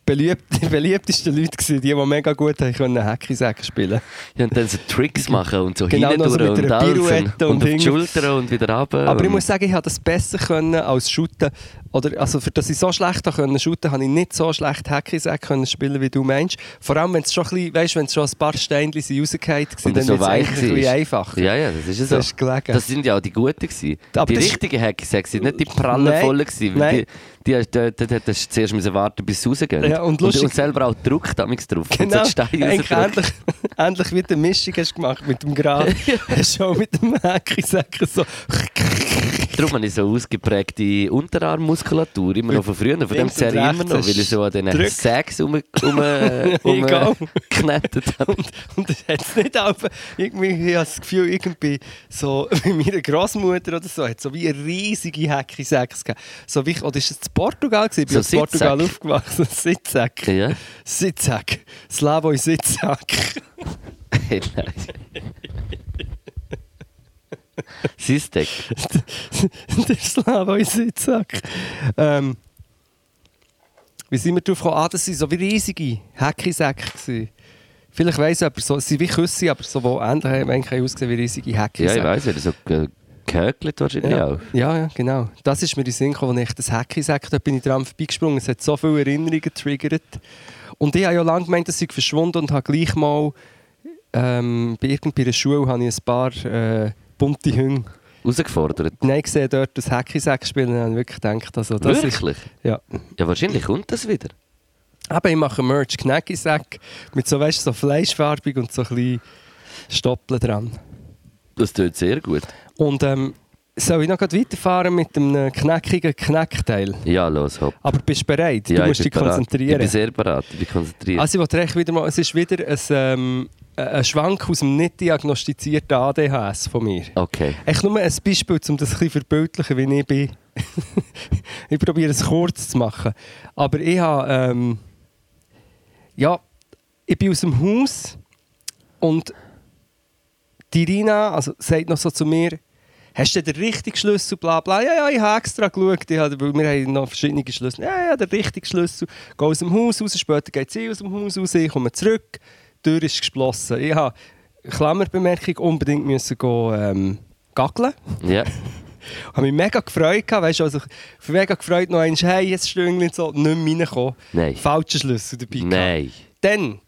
beliebt, die beliebtesten Leute gewesen, die, die mega gut haben können Hackisack spielen.
Ja, und dann so Tricks machen und so
Genau,
hinten
noch so
und.
Pirouette
Und,
und
auf die Schulter und wieder runter.
Aber ich
und-
muss sagen, ich habe das besser können als shooten. Oder, also für dass ich so schlecht können shooten, habe ich nicht so schlecht Hackisack können spielen, wie du meinst. Vor allem, wenn es schon ein bisschen, weißt, schon ein paar sind rausgefallen sind,
Und
dann
so
wird es eigentlich ein bisschen einfacher.
Ja, ja, das ist so.
Das ist.
Das sind ja auch die guten gewesen.
Aber
die
das
richtigen Hacky-Sacks sind nicht die prallenvollen gewesen.
nein.
Die, die, da, da hast du zuerst müssen warten, bis sie rausgehen.
Ja, und
und,
lustig-
und selber auch gedruckt, damals drauf. Und
Genau,
so die rausgedruckt.
endlich, endlich wieder eine Mischung hast gemacht mit dem Grad. hast du auch mit dem Hackisack so...
Darum habe ich so ausgeprägte Unterarmmuskulatur, immer noch von früher. Von dem zehre ich immer noch, weil ich so an diesen
Druck.
Sacks um, um, um, geknetet habe.
Und, und das hat es nicht auf. Irgendwie, ich habe das Gefühl, irgendwie so bei meiner Großmutter oder so, hat so wie eine riesige Hackisäcke gegeben. So wie, oder ist es in Portugal gewesen? Ich bin
So
in Portugal aufgewachsen. Sitzsack.
Ja.
Sitzsack. Slavoj Sitzsack.
Hey, nein. Sistek.
Der Slavoj Sitzsack. Ähm, wie sind wir drauf gekommen? Ah, das waren so wie riesige Hackisäcke. Vielleicht weiss jemand, so, sind wie Küsse, aber so, wo ähnlich haben eigentlich ausgesehen wie riesige
Ja,
Hackisäcke.
ich weiss, so ge- gehökelt wahrscheinlich
Ja.
auch.
ja, ja, genau. Das ist mir in den Sinn gekommen, als ich das Hacky sagte, da bin ich dran vorbeigesprungen. Es hat so viele Erinnerungen getriggert. Und ich habe ja lange gemeint, dass sie verschwunden und habe gleich mal ähm, bei irgendeiner Schule habe ich ein paar äh, bunte Hunde
Herausgefordert.
Nein, gesehen dort das Hacky-Sack spielen und habe wirklich gedacht, also das ist...
Wirklich?
Ja.
Ja, wahrscheinlich kommt das wieder.
Aber ich mache Merch Knäckisack mit so, weißt, so fleischfarbig und so ein bisschen Stoppeln dran.
Das tut sehr gut.
Und ähm, soll ich noch weiterfahren mit einem knackigen Knackteil?
Ja, los, hopp.
Aber bist du bereit? Du
ja,
musst
ich
dich
bereit. Ich
konzentrieren.
bin sehr bereit, ich bin konzentriert.
Also ich wollte recht wieder mal, es ist wieder ein, ähm, ein Schwank aus dem nicht diagnostizierten ADHS von mir.
okay.
Echt nur ein Beispiel, um das ein bisschen verbildlichen, wie ich bin. ich probiere es kurz zu machen. Aber ich habe, ähm, ja, ich bin aus dem Haus und die Rina also, sagt noch so zu mir, hast du den richtigen Schlüssel, bla bla. Ja, ja, ich habe extra geschaut, ich habe, weil wir haben noch verschiedene Schlüssel. Ja, ja, der richtige Schlüssel. Gehe aus dem Haus raus, später geht sie aus dem Haus raus, ich komme zurück, die Tür ist geschlossen. Ich habe, Klammerbemerkung, unbedingt müssen gehen, ähm, gaggeln.
Ja.
habe mich mega gefreut, weißt du, also ich mega gefreut, noch einmal, hey, jetzt Stüngli so, nicht mehr reinkommen.
Nein.
Falscher Schlüssel dabei.
Nein.
Dann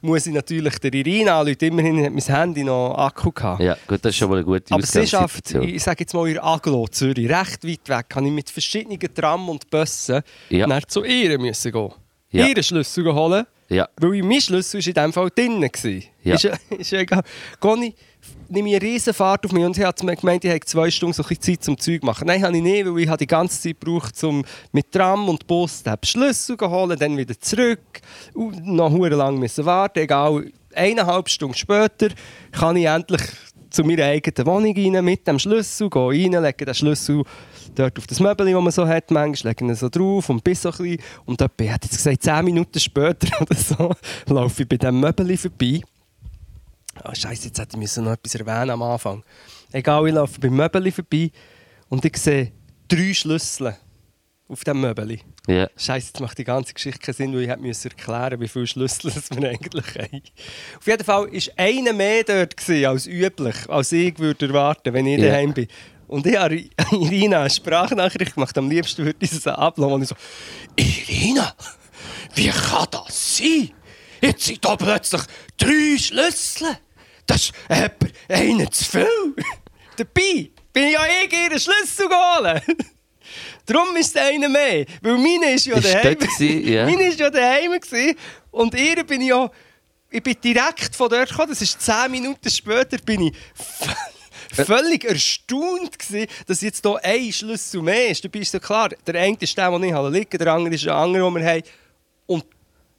muss ich natürlich der Irina anrufen, immerhin hat mein Handy noch Akku gehabt.
Ja, gut, das ist schon mal eine gute
Aber sie schafft, ich sage jetzt mal, in Aglo, Zürich, recht weit weg, kann ich mit verschiedenen Tram und Bussen
Ja.
dann zu ihr müssen gehen.
Ja.
Ihren Schlüssel holen,
Ja.
Weil mein Schlüssel war in diesem Fall drinnen.
Ja.
Ist, ist egal. Conny, nehme ich eine riesen Fahrt auf mich und ich habe gemeint, ich habe zwei Stunden so ein Zeit zum Zeug machen. Nein, habe ich nicht, weil ich die ganze Zeit gebraucht, um mit Tram und Bus den Schlüssel zu holen, dann wieder zurück. Und noch hure lang müssen warten. Egal, eineinhalb Stunden später kann ich endlich zu meiner eigenen Wohnung rein mit dem Schlüssel, gehe rein, lege den Schlüssel dort auf das Möbel, das man so hat, manchmal lege ich ihn so drauf und bis so ein bisschen. Und etwa, ich hätte jetzt gesagt, zehn Minuten später oder so, laufe ich bei diesem Möbel vorbei. Oh, Scheiße, jetzt hätte ich noch etwas erwähnen am Anfang. Egal, ich laufe beim Möbel vorbei und ich sehe drei Schlüssel auf diesem Möbel.
Ja.
Scheiße, jetzt macht die ganze Geschichte keinen Sinn, weil ich müssen erklären wie viele Schlüssel wir eigentlich haben. Auf jeden Fall war einer mehr dort als üblich, als ich würde erwarten, wenn ich
Ja.
daheim bin. Und ich habe Irina eine Sprachnachricht gemacht. Am liebsten würde ich sie abladen. Und ich so, Irina, wie kann das sein? Jetzt sind da plötzlich drei Schlüssel. Das ist etwa einer zu viel. Dabei bin ja ich ihren Schlüssel geholt. Darum ist es einer mehr. Weil meine ist ja
Ist
daheim.
gewesen.
Meine ist ja daheim. gewesen. Und ihre bin ich ja. Ich bin direkt von dort gekommen. Das ist zehn Minuten später. Bin ich völlig erstaunt gewesen, dass jetzt hier ein Schlüssel mehr ist. Dabei ist so klar, der eine ist der, den ich liegen, der andere ist der andere, den wir haben. Und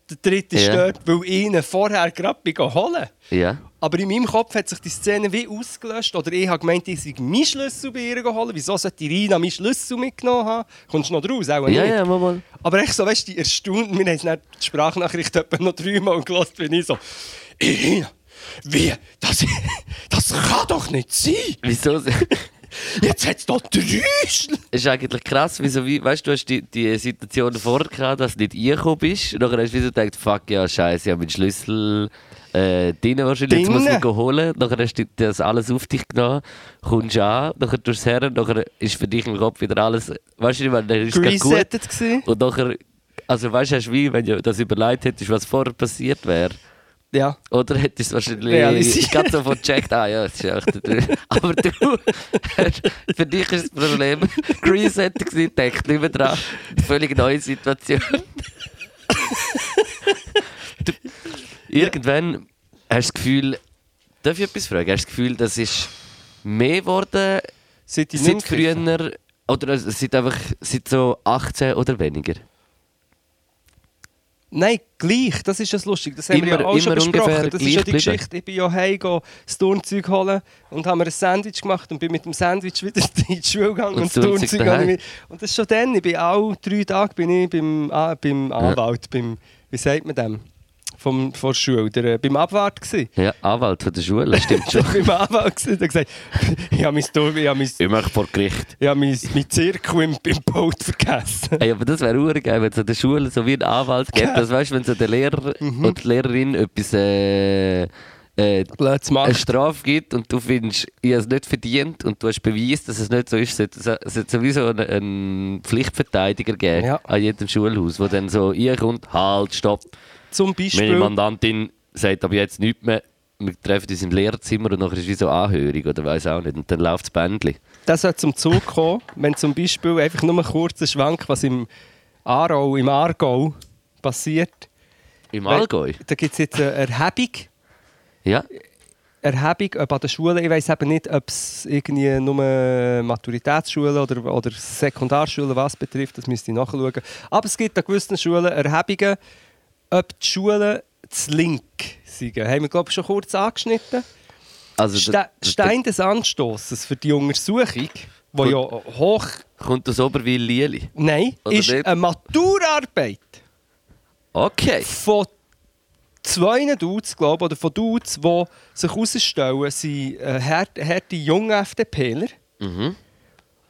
der dritte ist
Ja.
dort, weil ich ihn vorher gerade holen.
Ja.
Aber in meinem Kopf hat sich die Szene wie ausgelöscht. Oder ich habe gemeint, ich sei meinen Schlüssel bei ihr geholt. Wieso sollte Irina meinen Schlüssel mitgenommen haben? Kommst du noch draus? Auch
Ja,
nicht.
ja, mal, mal.
Aber echt so, weißt du, die erstaunt. Wir haben die Sprachnachricht etwa noch dreimal gelassen, bin ich so, Irina, wie? Das, das kann doch nicht sein!
Wieso?
Jetzt hat es doch drei
ist eigentlich krass, wieso, wie, weißt du, du hast die, die Situation vorher gehabt, dass du nicht reingekommen bist. Und dann hast du wieder gedacht, fuck ja, scheiße, ich habe meinen Schlüssel äh, drin wahrscheinlich, jetzt muss ich ihn holen. Dann hast du das alles auf dich genommen, kommst an, dann tust du es her, dann ist für dich im Kopf wieder alles, weißt du, meine, dann ist es gut.
Gewesen.
Und nachher, also weißt du wie, wenn du das überlegt hättest, was vorher passiert wäre.
Ja.
Oder hättest du wahrscheinlich ganz sofort gecheckt, ah ja, es ist echt der Aber du, für dich ist das Problem, Reset gewesen, denkt nicht mehr dran. Völlig neue Situation. du, irgendwann hast du das Gefühl, darf ich etwas fragen? Hast du das Gefühl, das ist mehr geworden
Seit
seit früher, oder seit einfach seit so 18 oder weniger?
Nein, gleich. Das ist das lustig. Das haben wir
Immer-
ja auch schon besprochen. Das ist ja die. Geschichte. Ich bin ja heim das Turnzeug holen und haben mir ein Sandwich gemacht und bin mit dem Sandwich wieder in die Schule gegangen
Und
und,
das Turnzeug
habe. Und das ist schon dann. Ich bin auch drei Tage bin ich beim, ah, beim Anwalt, beim, wie sagt man dem? Vom, von der Schule, der, äh, beim Abwart gewesen.
Ja, Anwalt von der Schule, stimmt schon.
beim Anwalt gewesen. Der gesagt, ich habe mein, ich habe mein,
Ich möchte vor Gericht.
ich habe mein, mein Zirkel im, im Boot vergessen.
Ey, aber das wäre ur geil, wenn es an der Schule so wie ein Anwalt gibt. Das weißt wenn so der Lehrer
Mhm.
und die Lehrerin etwas äh, äh, eine. Strafe gibt und du findest, ich habe es nicht verdient und du hast Beweis, dass es nicht so ist, es sollte es sowieso einen, einen Pflichtverteidiger geben
Ja.
an jedem Schulhaus, der dann so reinkommt, halt, stopp.
Zum
Meine
Beispiel.
Mandantin sagt aber jetzt nichts mehr, wir treffen uns im Lehrerzimmer und nachher ist es wie so Anhörung oder weiß auch nicht. Und dann läuft das Bändchen.
Das soll zum Zug kommen, wenn zum Beispiel einfach nur ein kurzer Schwank, was im Aarau, im Aargau passiert.
Im Allgäu?
Da gibt es jetzt eine Erhebung.
Ja.
Erhebung ob an der Schule. Ich weiß eben nicht, ob es irgendwie nur Maturitätsschulen oder, oder Sekundarschulen was betrifft. Das müsste ich nachschauen. Aber es gibt an gewissen Schulen Erhebungen, ob die Schulen zu link sind. Haben wir, glaube ich, schon kurz angeschnitten.
Also
Ste
der-
Stein des Anstoßes für die Untersuchung, wo ja hoch...
Kommt aus Oberwil-Lieli?
Nein,
Oder
ist
nicht?
eine Maturarbeit
Okay.
von zwei Dudes, glaube ich, oder von Dudes, die sich herausstellen, sind äh, harte, harte junge FDPler.
Mhm.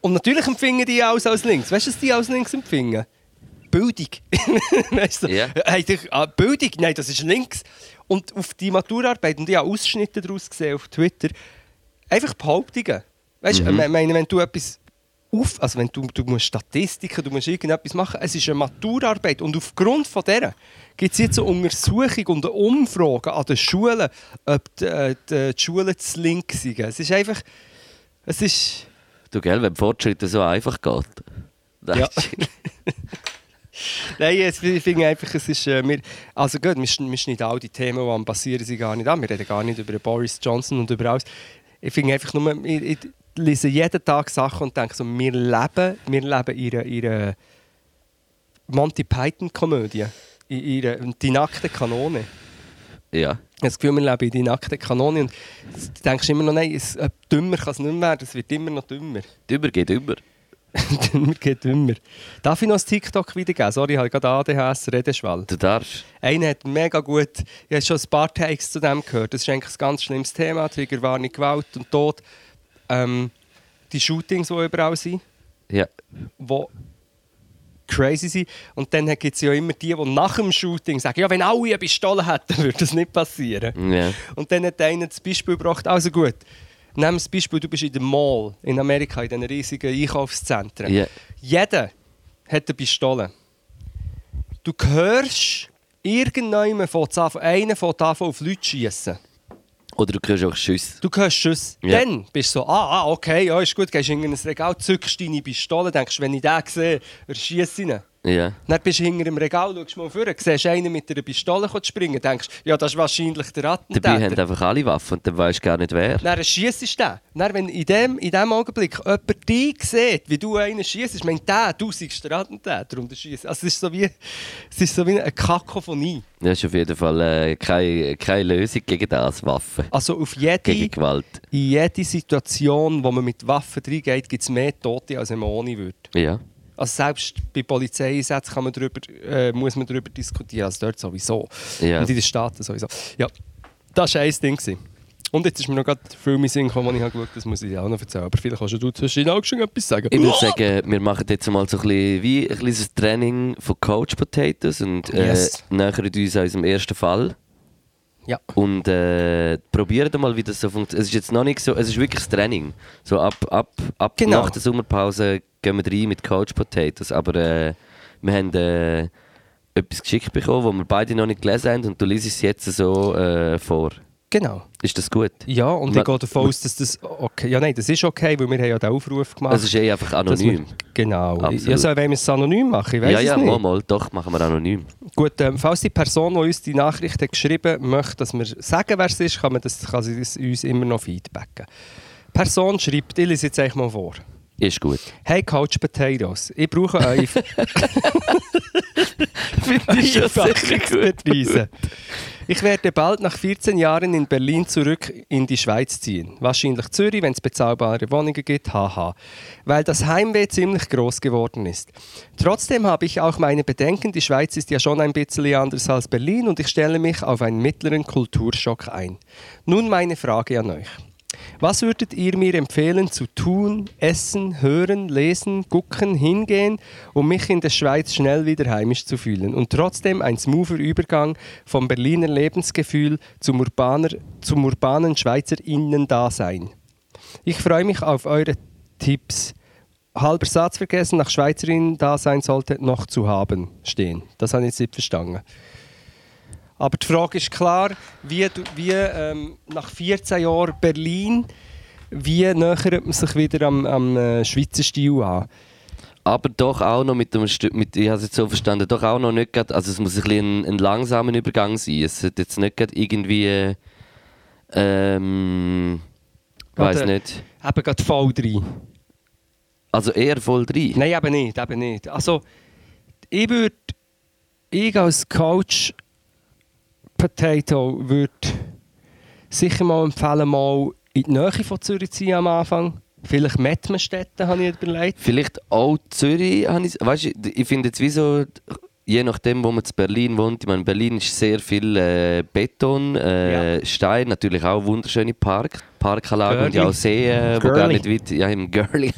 Und natürlich empfinden die alles als links. Weißt du, was die als links empfinden? Bildung. weißt du?
Ja.
Hey, dich- ah, Bildung? Nein, das ist links. Und auf die Maturarbeit, und ich habe Ausschnitte daraus gesehen auf Twitter, einfach Behauptungen. Weißt du,
Mhm.
meine, wenn du etwas auf, also wenn du, du musst Statistiken, du musst irgendetwas machen, es ist eine Maturarbeit und aufgrund von der gibt es jetzt eine Untersuchung und eine Umfrage an den Schulen, ob die, äh, die, die Schulen zu link sind. Es ist einfach, es ist,
Du, gell, wenn Fortschritte so einfach geht.
Ja. Nein, jetzt, ich finde einfach, es ist. Äh, wir, also gut, wir, wir schneiden all die Themen, die am passieren sind, gar nicht an. Wir reden gar nicht über Boris Johnson und über alles. Ich finde einfach nur, ich, ich lese jeden Tag Sachen und denke so, wir leben, wir leben in einer Monty Python-Komödie. In die nackte Kanone.
Ja.
Das Gefühl, wir leben in die nackte Kanone. Und du denkst immer noch, nein, es, äh, dümmer kann es nicht mehr werden, es wird immer noch dümmer.
Dümmer geht über.
dümmer geht dümmer. Darf ich noch ein TikTok wiedergeben? Sorry, ich habe gerade ADHS, Redeschwall.
Du darfst.
Einer hat mega gut, ich habe schon ein paar Takes zu dem gehört. Das ist eigentlich ein ganz schlimmes Thema, Triggerwarnung, Gewalt und Tod. Ähm, die Shootings, die überall sind,
Ja.
die crazy sind. Und dann gibt es ja immer die, die nach dem Shooting sagen, ja, wenn alle eine Pistole hätten, würde das nicht passieren.
Ja.
Und dann hat einer das Beispiel gebracht, also gut, nimm das Beispiel, du bist in der Mall in Amerika, in diesen riesigen Einkaufszentren.
Ja.
Jeder hat eine Pistole. Du hörst, irgendjemand von einer von auf Leute schießen.
Oder du kriegst auch Schüsse.
Du hörst Schuss.
Ja.
Dann bist du so, ah, ah okay, ja, ist gut, gehst in ein Regal, zückst deine Pistole, denkst, wenn ich den sehe, erschieße ich ihn.
Ja.
Dann bist du hinter dem Regal, schaust mal vor, siehst einen mit einer Pistole springen, denkst, ja, das ist wahrscheinlich der
Dabei haben
Attentäter.
einfach alle Waffen und dann weißt du gar nicht wer.
Dann schiessest du den. Dann, wenn in dem, in dem Augenblick jemand dich sieht, wie du einen schiessest, meint der, du seist der Attentäter und der schiesst. Also es ist so wie, es ist so wie eine Kakophonie.
Das ist auf jeden Fall äh, keine, keine Lösung gegen das, Waffen.
Also auf
Gegen
jede,
Gewalt.
in jede Situation, wo man mit Waffen reingeht, gibt es mehr Tote, als wenn man ohne würde.
Ja.
Also selbst bei Polizeieinsätzen kann man darüber, äh, muss man darüber diskutieren, also dort sowieso.
Ja.
Und in den Staaten sowieso. Ja, das war ein Ding. gewesen. Und jetzt ist mir noch gerade in den Sinn gekommen, ich habe geschaut habe. Das muss ich dir auch noch erzählen. Aber vielleicht kannst du zwischen auch schon etwas sagen.
Ich würde sagen, wir machen jetzt mal so ein bisschen wie ein kleines Training von Coach Potatoes und äh,
Yes.
nähern uns unserem ersten Fall.
Ja.
Und äh, probieren mal, wie das so funktioniert. Es ist jetzt noch nicht so, es ist wirklich das Training. So ab, ab, ab
Genau.
nach der Sommerpause gehen wir rein mit Coach Potatoes. Aber äh, wir haben äh, etwas geschickt bekommen, das wir beide noch nicht gelesen haben und du liest es jetzt so äh, vor.
Genau.
Ist das gut?
Ja, und
Ma-
ich gehe davon aus, dass das okay Ja, nein, das ist okay, weil wir haben ja den Aufruf gemacht.
Es ist eh einfach
dass wir-
anonym.
Genau.
Absolut.
Ja, sollen wir es anonym machen? Ich weiß
Ja, ja, mal, mal, doch, machen wir anonym.
Gut, ähm, falls die Person, die uns die Nachricht hat geschrieben möchte, dass wir sagen, wer es ist, kann, man das, kann sie das uns immer noch feedbacken. Die Person schreibt, ich lese jetzt eigentlich mal vor.
Ist gut.
Hey Coach Potatoes, ich brauche eure
Finde ich
werde bald nach 14 Jahren in Berlin zurück in die Schweiz ziehen. Wahrscheinlich Zürich, wenn es bezahlbare Wohnungen gibt, haha. Weil das Heimweh ziemlich groß geworden ist. Trotzdem habe ich auch meine Bedenken, die Schweiz ist ja schon ein bisschen anders als Berlin und ich stelle mich auf einen mittleren Kulturschock ein. Nun meine Frage an euch. Was würdet ihr mir empfehlen zu tun, essen, hören, lesen, gucken, hingehen, um mich in der Schweiz schnell wieder heimisch zu fühlen und trotzdem ein smoother Übergang vom Berliner Lebensgefühl zum, urbaner, zum urbanen Schweizerinnen-Dasein? Ich freue mich auf eure Tipps. Halber Satz vergessen, nach Schweizerinnen-Dasein sollte noch zu haben stehen. Das habe ich jetzt nicht verstanden. Aber die Frage ist klar, wie, wie ähm, nach 14 Jahren Berlin, wie nähert man sich wieder am, am äh, Schweizer Stil an?
Aber doch auch noch mit dem Stück, mit, ich habe es jetzt so verstanden, doch auch noch nicht grad, also es muss ein, bisschen ein, ein langsamer Übergang sein. Es sollte jetzt nicht grad irgendwie, äh, ähm, weiß nicht,
Eben gerade voll rein.
also eher voll drin.
Nein, eben nicht, eben nicht. Also, ich würde, ich als Coach Potato würde sicher mal empfehlen, mal in die Nähe von Zürich zu ziehen am Anfang. Vielleicht Mettmerstetten, habe ich überlegt.
Vielleicht auch Zürich, habe ich, weißt, ich finde jetzt wie so, je nachdem, wo man in Berlin wohnt, ich meine, Berlin ist sehr viel äh, Beton, äh, Stein, natürlich auch wunderschöne Park, Parkanlagen und ja
Girly.
auch Seen, wo gar
Girly.
nicht weit, ja im Girly.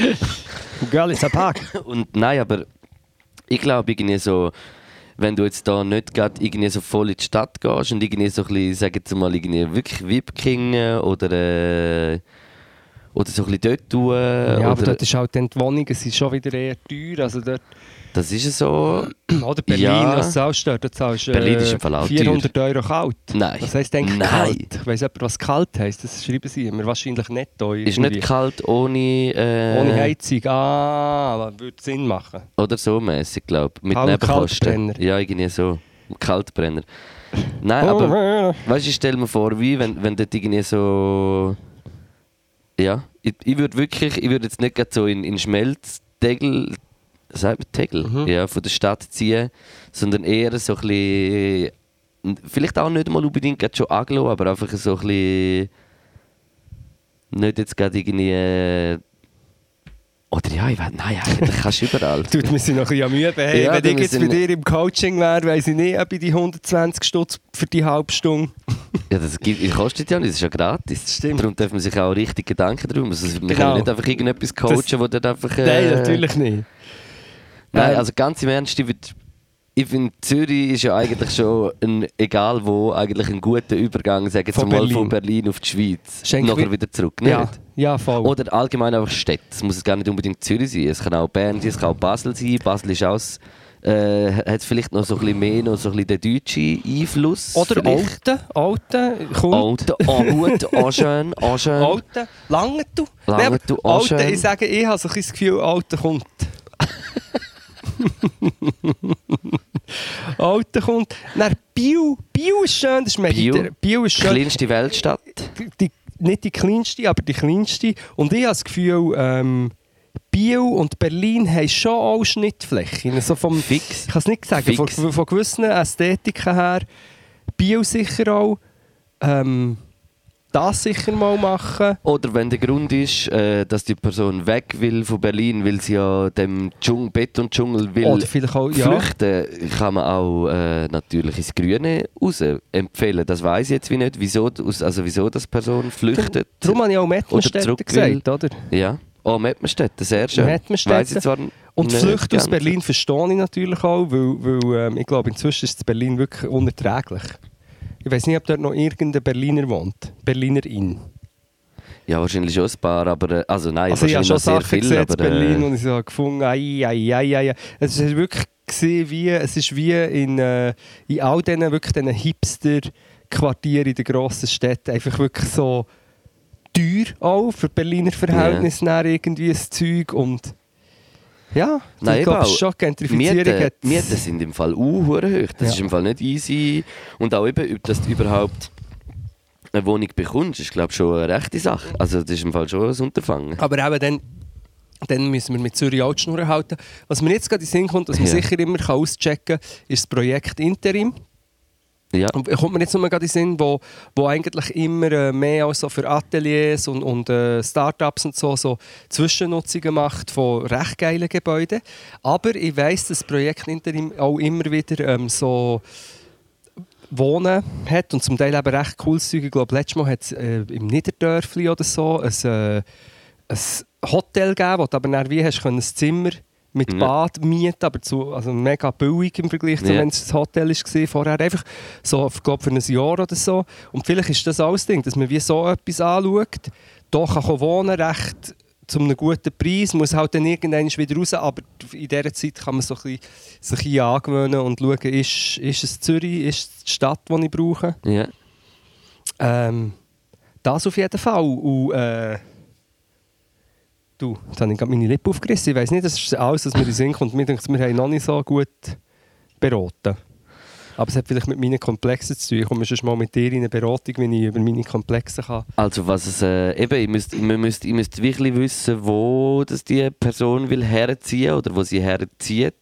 Girl, ist ein Park.
Und nein, aber ich glaube irgendwie so, wenn du jetzt da nicht gerade irgendwie so voll in die Stadt gehst und irgendwie so ein bisschen, sag jetzt mal, irgendwie wirklich Wipkingen oder äh, Oder so ein bisschen dort tun.
Ja, aber dort ist halt dann die Wohnungen sind schon wieder eher teuer. Also dort,
das ist so.
oder Berlin,
Ja.
was zahlst du dort? Dort zahlst du
Berlin ist im Fall auch
400 Euro kalt.
Nein.
Was heisst eigentlich
Nein.
kalt? Ich weiss jemand, was kalt heisst. Das schreiben sie immer. Wahrscheinlich netto.
Ist
irgendwie.
nicht kalt ohne. Äh,
Ohne Heizung. Ah, aber würde Sinn machen.
Oder so mäßig, glaube ich. Mit
Kalt-
Nebenkosten. Ja, irgendwie so. Kaltbrenner. Nein, aber. Weißt du, ich stell mir vor, wie wenn, wenn dort irgendwie so. Ja, ich, ich würde wirklich, ich würde jetzt nicht gerade so in, in Schmelztegel, sagt man Tegel,
Mhm.
ja, von der Stadt ziehen, sondern eher so ein bisschen, vielleicht auch nicht mal unbedingt gerade schon Aglo, aber einfach so ein bisschen, nicht jetzt gerade irgendwie, äh, oder ja, ich weiß, nein, eigentlich kannst du überall.
Tut mir sie noch ein bisschen Mühe hey,
Ja,
Wenn ich jetzt bei dir im Coaching wäre, weiss ich nicht, ob ich die 120 Stutz für die halbe Stunde.
Ja, das gibt, das kostet ja nicht, das ist ja gratis.
Stimmt.
Darum darf man sich auch richtig Gedanken darum machen. Also, wir
Genau.
können nicht einfach irgendetwas coachen, wo dann einfach... äh,
Nein, natürlich nicht.
Nein,
Ähm,
also ganz im Ernst, ich, würd- ich finde, Zürich ist ja eigentlich schon, ein, egal wo, eigentlich ein guter Übergang, sagen wir
Von
mal,
Berlin.
von Berlin auf die Schweiz.
Schenk
Nachher
wi-
wieder zurück, nicht?
Ja, ja, voll.
Oder allgemein einfach Städte. Es muss gar nicht unbedingt Zürich sein. Es kann auch Bern sein, es kann auch Basel sein. Basel ist auch, äh, hat vielleicht noch so ein bisschen mehr, noch so ein bisschen den deutschen Einfluss.
Oder. Alten, Alten, kommt.
Alten, auch gut, auch schön, auch schön.
Alten, Langenthal.
Langenthal,
aber
auch
Alten,
schön.
ich sage, ich habe so ein das Gefühl, Alten kommt. Alten kommt. Dann Biel, Biel ist schön, das ist? Mediter- Biel ist schön.
Kleinste Weltstadt.
die, nicht die kleinste, aber die kleinste. Und ich habe das Gefühl, ähm, Biel und Berlin haben schon auch Schnittflächen. So vom,
Fix.
Ich kann es nicht sagen, von, von gewissen Ästhetiken her. Biel sicher auch. Ähm, das sicher mal machen.
Oder wenn der Grund ist, äh, dass die Person weg will von Berlin, weil sie ja dem Dschung Betondschungel will
Oder vielleicht auch, ja.
flüchten, kann man auch äh, natürlich ins Grüne raus empfehlen. Das weiß ich jetzt wie nicht, wieso, also wieso das Person flüchtet.
Darum habe ich auch Mettmerstädter
zurück
gesagt, oder?
Ja. Oh, Mettmerstedt, sehr schön. Zwar
Und die
nicht
Flucht aus. Berlin verstehe ich natürlich auch, weil, weil ähm, ich glaube, inzwischen ist Berlin wirklich unerträglich. Ich weiß nicht, ob dort noch irgendein Berliner wohnt. Berlinerin.
Ja, wahrscheinlich schon ein paar, aber... äh, Also nein,
Also ich habe
wahrscheinlich
schon
sehr
Sachen
viel,
gesehen in
aber...
Berlin
äh,
und ich habe gefunden, ai, ai, ai, ai. Es ist wirklich gesehen wie, es ist wie in, äh, in all diesen wirklich diesen Hipster-Quartieren in den grossen Städten einfach wirklich so teuer auch für Berliner Verhältnisse yeah. irgendwie das Zeug und ja,
Nein,
ich glaube schon, Gentrifizierung
Mieten,
hat...
Mieten sind im Fall auch hoch. Das
Ja.
ist im Fall nicht easy. Und auch eben, dass du überhaupt eine Wohnung bekommst, ist glaube ich schon eine rechte Sache. Also das ist im Fall schon ein Unterfangen.
Aber eben dann, dann müssen wir mit Zürich auch die Schnur halten. Was mir jetzt gerade in den Sinn kommt, was man
Ja.
sicher immer kann auschecken kann, ist das Projekt Interim.
Ja,
Und kommt mir jetzt nur gerade in den Sinn, wo, wo eigentlich immer äh, mehr auch so für Ateliers und, und äh, Startups und so, so Zwischennutzungen macht von recht geilen Gebäuden. Aber ich weiss, dass das Projekt Interim auch immer wieder ähm, so Wohnen hat und zum Teil eben recht cooles Zeug. Ich glaube, letztes Mal hat es äh, im Niederdörfli oder so ein, äh, ein Hotel gegeben, wo du aber dann wie hast, ein Zimmer mit
Ja.
Bad mieten, aber zu, also mega billig im Vergleich zu,
Ja.
wenn es ein Hotel war vorher. Einfach so, ich glaube, für ein Jahr oder so. Und vielleicht ist das das Ding, dass man wie so etwas anschaut, da kann wohnen, recht zu einem guten Preis, muss halt dann irgendwann wieder raus, aber in dieser Zeit kann man so ein bisschen, sich ein bisschen angewöhnen und schauen, ist, ist es Zürich, ist es die Stadt, die ich brauche.
ja.
Ähm, das auf jeden Fall. Und, äh, du, jetzt habe ich gerade meine Lippe aufgerissen. Ich weiss nicht, das ist alles, was mir in den Sinn kommt. Mir denkt, wir haben noch nicht so gut beraten. Aber es hat vielleicht mit meinen Komplexen zu tun. Ich komme sonst mal mit dir in eine Beratung, wenn ich über meine Komplexe kann.
Also was es, äh, eben, ich müsst, ich müsst, ich müsst wirklich wissen, wo das die Person will herziehen oder wo sie herzieht.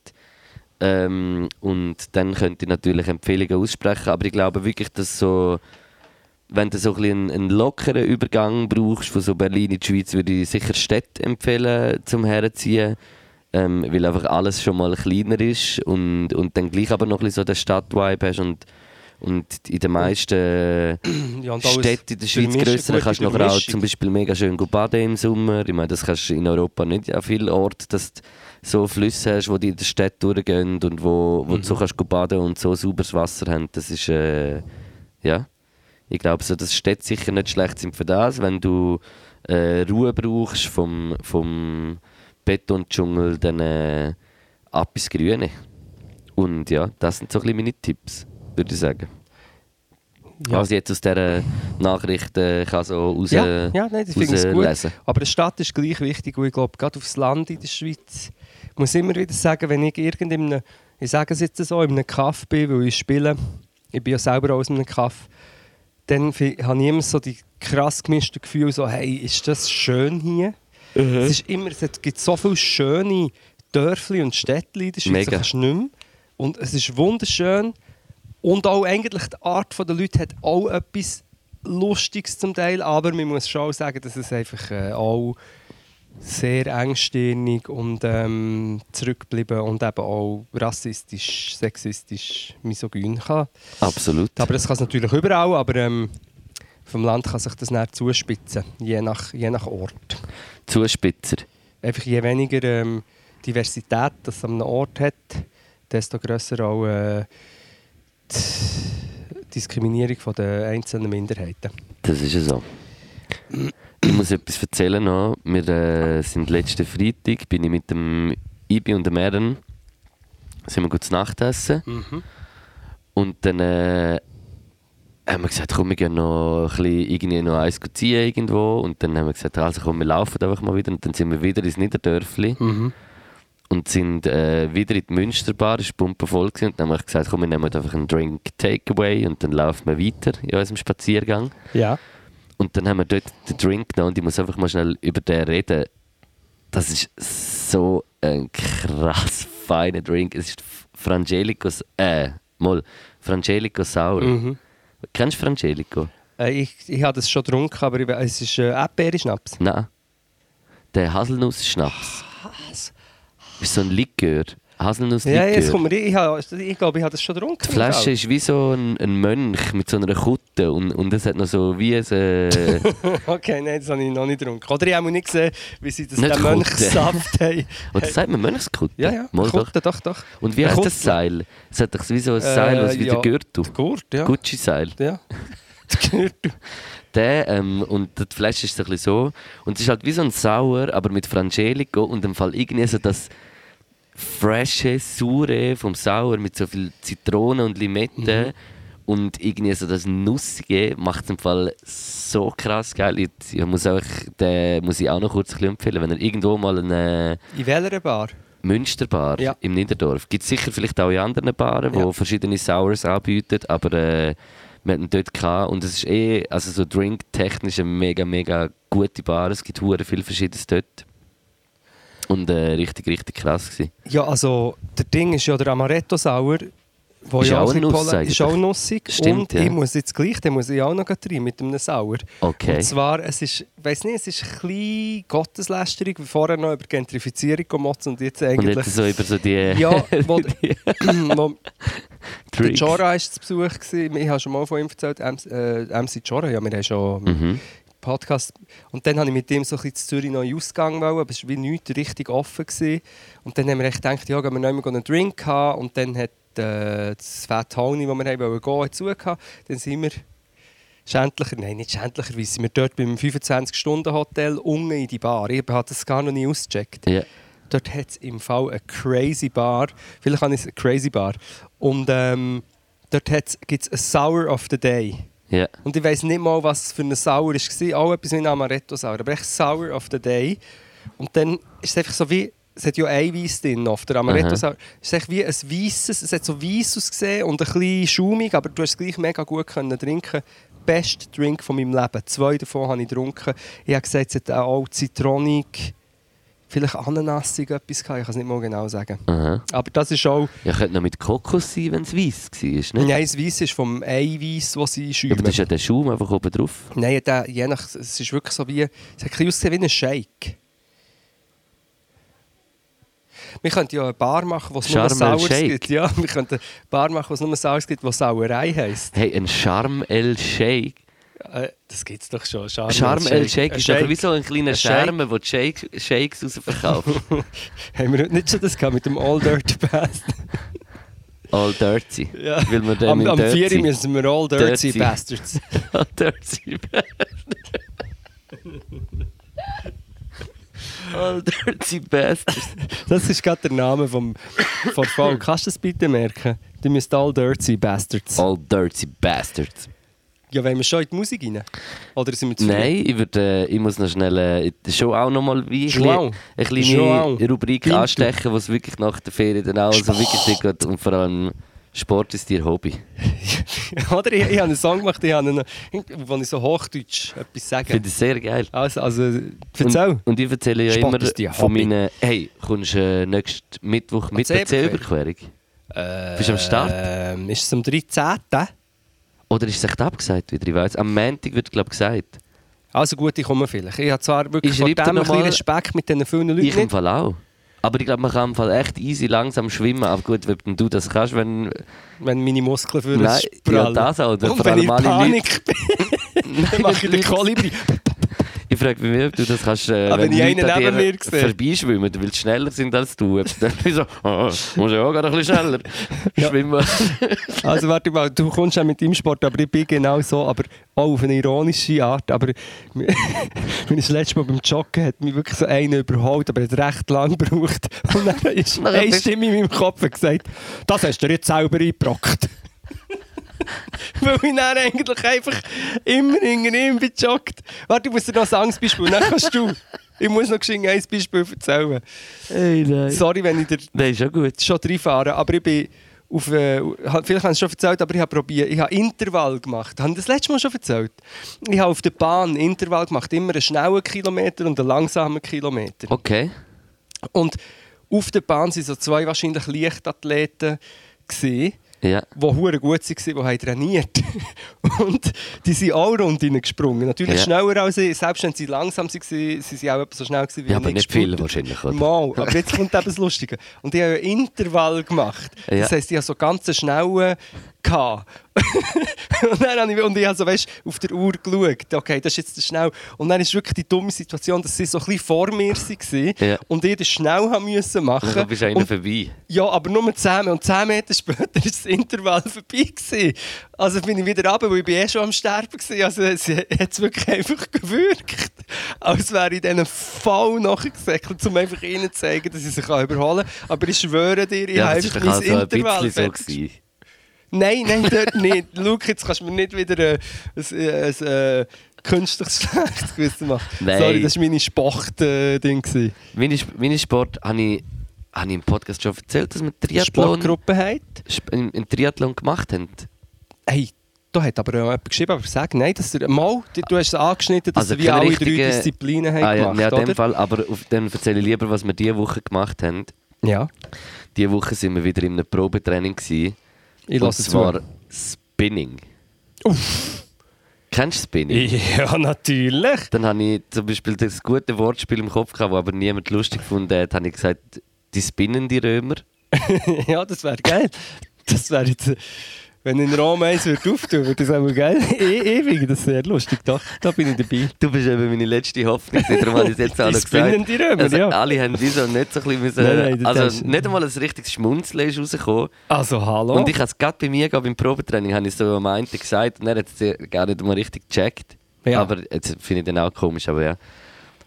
Ähm, und dann könnte ich natürlich Empfehlungen aussprechen, aber ich glaube wirklich, dass so, wenn du so ein einen, einen lockeren Übergang brauchst von so Berlin in die Schweiz, würde ich sicher Städte empfehlen zum herziehen, ähm, weil einfach alles schon mal kleiner ist und, und dann gleich aber noch ein bisschen so den Stadtvibe hast und, und in den meisten
Ja, und alles
Städte in der Schweiz grösser kannst du nachher auch zum Beispiel mega schön baden im Sommer. Ich meine, das kannst du in Europa nicht an vielen Orten, dass du so Flüsse hast, die in der Stadt durchgehen und wo, wo
Mhm.
du so kannst go baden und so sauberes Wasser haben. Das ist, äh, ja. Ich glaube, so, dass Städte sicher nicht schlecht sind für das. Wenn du äh, Ruhe brauchst vom, vom Betondschungel, dann äh, ab ins Grüne. Und ja, das sind so ein bisschen meine Tipps, würde ich sagen.
Ja.
Was ich jetzt aus dieser Nachricht äh, kann so raus,
Ja, ja nein, das finde ich gut. Aber eine Stadt ist gleich wichtig und ich glaube, gerade aufs Land in der Schweiz, ich muss immer wieder sagen, wenn ich irgendeinem, ich sage es jetzt so, in einem Kaff bin, weil ich spiele, ich bin ja selber aus einem Kaff, dann habe ich immer so die krass gemischten Gefühle, so, hey, ist das schön hier? Es, ist immer, es gibt so viele schöne Dörfli und in der Schweiz,
Mega.
das kannst du nicht mehr. Und es ist wunderschön. Und auch eigentlich die Art der Leute hat auch etwas Lustiges zum Teil, aber man muss schon sagen, dass es einfach äh, auch sehr engstirnig und ähm, zurückgeblieben und eben auch rassistisch, sexistisch, misogyn kann.
Absolut.
Aber das kann es natürlich überall, aber ähm, vom Land kann sich das nicht zuspitzen, je nach, je nach Ort.
Zuspitzer.
Einfach je weniger ähm, Diversität das an einem Ort hat, desto grösser auch äh, die Diskriminierung der einzelnen Minderheiten.
Das ist ja so. Ich muss etwas erzählen noch. Wir äh, sind letzten Freitag, bin ich mit dem Ibi und dem Aaron, sind wir gut zu Nacht essen. Und dann äh, haben wir gesagt, komm, wir gehen noch ein bisschen, irgendwie noch eins ziehen irgendwo. Und dann haben wir gesagt, also komm, wir laufen einfach mal wieder. Und dann sind wir wieder ins Niederdörfli und sind äh, wieder in die Münsterbar, es war gewesen. Und dann haben wir gesagt, komm, wir nehmen einfach einen Drink Takeaway und dann laufen wir weiter in unserem Spaziergang.
Ja.
Und dann haben wir dort den Drink genommen und ich muss einfach mal schnell über den reden. Das ist so ein krass feiner Drink. Es ist Frangelico, äh, mal, Frangelico Sour.
Mhm.
Kennst du Frangelico?
Äh, ich, ich habe das schon getrunken, aber ich, es ist äh, Erdbeere-Schnaps.
Nein. Der Haselnuss-Schnaps. Ist so ein Likör. Haselnuss-Likör.
Ja, jetzt kommt mir, ich, ich glaube, ich habe das schon getrunken.
Die Flasche ist wie so ein, ein Mönch mit so einer Kutte und, und es hat noch so wie ein... Äh,
Okay, nein, das habe ich noch nicht getrunken. Oder ich habe nicht gesehen, wie sie das den
Kutte.
Mönchsaft haben.
oder sagt man Mönchskutte?
Ja, ja,
Mal doch.
Kutte, doch, doch.
Und wie heißt
Kutte.
das Seil? Es hat doch wie so ein Seil, was
Äh,
wie
ja.
der Gürtel.
Gurt, ja.
Gucci-Seil.
Ja. Der Gürtel.
Der, ähm, und die Flasche ist so ein bisschen so. Und es ist halt wie so ein Sauer, aber mit Frangelico und im Fall irgendwie so das frische, saure vom Sauer mit so viel Zitrone und Limette.
Mhm.
Und irgendwie so das Nussige macht es im Fall so krass geil. Ich, ich muss, auch, den muss ich auch noch kurz empfehlen. Wenn ihr irgendwo mal eine
In welcher Bar?
Münsterbar
Ja.
im Niederdorf. Gibt es sicher vielleicht auch in anderen Baren, die
Ja.
verschiedene Sours anbieten, aber äh, wir hatten dort gehabt und es ist eh, also so drinktechnisch eine mega, mega gute Bar. Es gibt hure viel Verschiedenes dort. Und äh, richtig, richtig krass gewesen.
Ja, also der Ding ist ja der Amaretto Sauer, wo
Ist
ja
auch Nuss
ist auch nussig.
Stimmt,
und
ja.
ich muss jetzt gleich, den muss ich auch noch rein mit einem Sauer.
Okay.
Und zwar, es ist, weiß nicht, es ist ein bisschen Gotteslästerung, wie vorher noch über Gentrifizierung gemotzt und jetzt
Und
eigentlich...
jetzt so über so die,
Ja, wo,
die
wo der
Drinks.
Jora war zu Besuch. Gewesen. Ich habe schon mal von ihm erzählt, MC, äh, MC Jora, ja, wir haben schon
Mhm.
Podcast. Und dann habe ich mit ihm so ein bisschen zu Zürich Ausgang wollen, aber es war wie nichts richtig offen. Gewesen. Und dann haben wir echt gedacht, ja, gehen wir noch mal einen Drink haben. Und dann hat äh, das Fat Tony, wo wir haben wollen gehen, zugehört. Dann sind wir schändlicher, nein, nicht schändlicherweise, sind wir dort beim 25-Stunden-Hotel unten in die Bar. Ich habe das gar noch nie ausgecheckt.
Ja.
Dort hat es im Fall eine crazy Bar. Vielleicht habe ich es eine crazy Bar. Und ähm, dort gibt es ein Sour of the Day.
Ja.
Und ich weiß nicht mal, was für ein Sauer war. Auch etwas wie ein Amaretto-Sauer. Aber echt Sour of the Day. Und dann ist es einfach so wie. Es hat ja Eiweiß drin auf der Amaretto-Sauer. Es ist echt wie ein weißes. Es hat so weiß ausgesehen und ein bisschen schaumig, aber du hast es gleich mega gut können trinken. Best Drink von meinem Leben. Zwei davon habe ich getrunken. Ich habe gesagt, es hat auch zitronig, vielleicht ananasig etwas gehabt. Ich kann es nicht mal genau sagen.
Aha.
Aber das ist auch.
Ja, könnte noch mit Kokos sein, wenn es weiss war, nicht?
Nein, das Weiss ist vom Eiweiß, das sie schäumen.
Aber das ist ja der Schaum einfach oben drauf.
Nein, der, je nach, es ist wirklich so wie, es hat ein bisschen wie ein Shake. Wir könnten ja eine Bar machen, wo es nur Saures gibt. Ja, wir könnten eine Bar machen, wo es nur Saures gibt, wo Sauerei heisst.
Hey, ein Sharm el Sheikh.
Äh, das gibt es doch schon. Sharm,
Sharm el Sheikh
Ein
ist doch wie so ein kleiner
Ein Shake.
Scherme, wo die Shake, Shakes rausverkauft.
Haben wir heute nicht schon das gehabt mit dem All Dirty Bastard?
All dirty.
Ja.
Weil wir
Am, am
dirty.
4 müssen wir All Dirty,
Dirty.
Bastards.
All dirty. All dirty bastards.
Das ist gerade der Name vom, von der Folge. Kannst du das bitte merken? Die müsst all dirty Bastards.
All dirty bastards.
Ja, wollen wir schon in die Musik rein? Oder sind wir zu
Nein, ich, würd, äh, ich muss noch schnell äh, schon auch noch mal wie eine
Joao.
kleine Rubrik
Pinto.
anstechen, was wirklich nach der Ferien dann auch so wirklich geht. Und vor allem Sport ist dir Hobby.
Oder ich, ich habe einen Song gemacht, ich habe einen, wo ich so Hochdeutsch etwas
Ich
sage.
finde es sehr geil.
Also, also erzähl.
Und, und ich erzähle ja
Sport
immer von
Hobby.
meinen... Hey, kommst du äh, nächsten Mittwoch mit der Überquerung? Bist du am Start?
Ähm, ist es am 13.?
Oder ist es echt abgesagt wieder? Ich weiss. Am Montag wird, glaube ich, gesagt.
Also gut, ich komme vielleicht. Ich habe zwar wirklich
Ich schreibe
dem ein bisschen Respekt mit diesen vielen Leuten
Ich im. Fall auch. Aber ich glaube, man kann im Fall echt easy langsam schwimmen. Aber gut, wenn du das kannst, wenn...
Wenn meine Muskeln für
Nein, ja, das auch.
Und
Vor
wenn ich Panik bin, dann mache ich den Kolibri.
Ich frage mich, ob du das kannst, äh,
Aber wenn ich
Leute
einen neben mir sehe.
vorbeischwimmen, weil sie schneller sind als du. Dann bin ich so, oh, muss ich auch gerade ein bisschen schneller
Ja.
schwimmen.
Also warte mal, du kommst ja mit deinem Sport, aber ich bin genau so, aber auch auf eine ironische Art. Aber mir ist letztes Mal beim Joggen hat mich wirklich so einer überholt, aber er hat recht lang gebraucht. Und dann ist eine Stimme in meinem Kopf gesagt, das hast du dir jetzt selber eingebrockt. Weil ich dann eigentlich einfach immer ihm bin gejoggt. Warte, ich muss dir noch ein Angstbeispiel, dann kannst du. Ich muss noch geschwind ein Beispiel erzählen.
Hey, nein.
Sorry, wenn ich dir
Nein, schon gut.
schon reinfahren, aber ich bin auf, äh, vielleicht habe ich es schon erzählt, aber ich habe probiert, ich habe Intervall gemacht. Habe ich das letzte Mal schon erzählt? Ich habe auf der Bahn Intervall gemacht, immer einen schnellen Kilometer und einen langsamen Kilometer.
Okay.
Und auf der Bahn waren so zwei wahrscheinlich Leichtathleten, gewesen,
Ja.
die hure gut waren, die haben trainiert. und die sind auch rund gesprungen. Natürlich
Ja.
schneller als ich, selbst wenn sie langsam waren, sie sind auch so schnell gewesen wie
Ja, aber
ich
nicht viel
gesprintet.
wahrscheinlich, oder?
Mal, aber jetzt kommt eben das Lustige. Und ich habe einen Intervall gemacht.
Ja.
Das heisst, ich habe so ganz schnelle gehabt. und dann habe ich, und ich habe so, weißt, auf der Uhr geschaut. Okay, das ist jetzt schnell. Und dann ist wirklich die dumme Situation, dass sie so ein bisschen vor mir waren
Ja.
und ich das schnell haben müssen machen.
Dann bist du einer vorbei.
ja, aber nur 10 Meter. Und 10 Meter später war das Intervall vorbei. Gewesen. Also bin ich wieder runter, weil ich bin eh schon am Sterben war. Also es hat es wirklich einfach gewirkt. Als wäre ich denen voll nachgesäckelt, um einfach ihnen zu zeigen, dass ich sie kann überholen kann. Aber ich schwöre dir, ich
Ja,
habe mein
also
Intervall
so.
Nein, nein, dort nicht. Schau, jetzt kannst du mir nicht wieder ein, äh, ein äh, künstliches schlechtes Gewissen machen.
Nein.
Sorry, das war meine Spocht-Ding. Äh,
Mini- Minisport habe ich, habe ich im Podcast schon erzählt, dass wir Triathlon,
Sportgruppe
in Triathlon gemacht haben.
Hey, da hat aber jemand geschrieben, aber sag nein, dass er, mal, du- hast es angeschnitten, dass
Also keine
alle
richtige-
drei Disziplinen haben
Ah, ja,
gemacht,
ja, in
oder?
dem Fall, aber auf dem erzähle ich lieber, was wir diese Woche gemacht haben.
Ja,
Diese Woche sind wir wieder in einem Probetraining. Gewesen,
ich
und
lasse
zwar
zu.
Spinning. Kennst du Spinning?
Ja, natürlich.
Dann habe ich zum Beispiel das gute Wortspiel im Kopf gehabt, das aber niemand lustig gefunden hat, habe ich gesagt, die spinnen die Römer.
ja, das wäre geil. Das wäre jetzt, wenn in Rom eins würde auftun, würde das auch geil. Ich, ich finde das sehr lustig, doch. Da bin ich dabei.
Du bist eben meine letzte Hoffnung, darum habe ich es jetzt
spinnen
gesagt.
die Römer,
also,
ja.
Alle haben so nicht so ein bisschen müssen,
Nein, nein,
also
ist-
nicht einmal ein richtiges Schmunzeln ist rausgekommen.
Also, hallo.
Und ich habe es gerade bei mir beim Probetraining, habe ich so am einen gesagt und er hat es gar nicht mal richtig gecheckt.
Ja.
Aber jetzt finde ich den auch komisch, aber ja.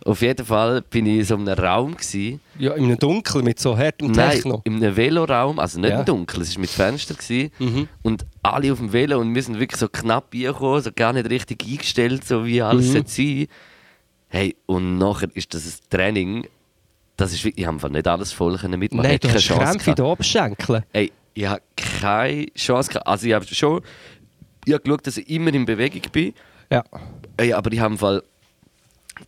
Auf jeden Fall bin ich in so einem Raum gewesen.
ja, in einem Dunkel mit so hartem
Nein,
Techno.
in einem Veloraum, also nicht
Ja.
im Dunkeln, es war mit Fenster. Gewesen.
Mhm.
Und alle auf dem Velo und wir sind wirklich so knapp reingekommen, so gar nicht richtig eingestellt, so wie alles
Mhm.
sein. Hey, und nachher ist das ein Training, das ist wirklich, ich habe nicht alles voll mitmachen.
Nein,
Ich
du hast Krämpfe in
gehabt.
den Oberschenkeln.
Ey, ich habe keine Chance gehabt. Also ich habe schon ich habe geschaut, dass ich immer in Bewegung bin.
Ja.
Ey, aber ich habe im Fall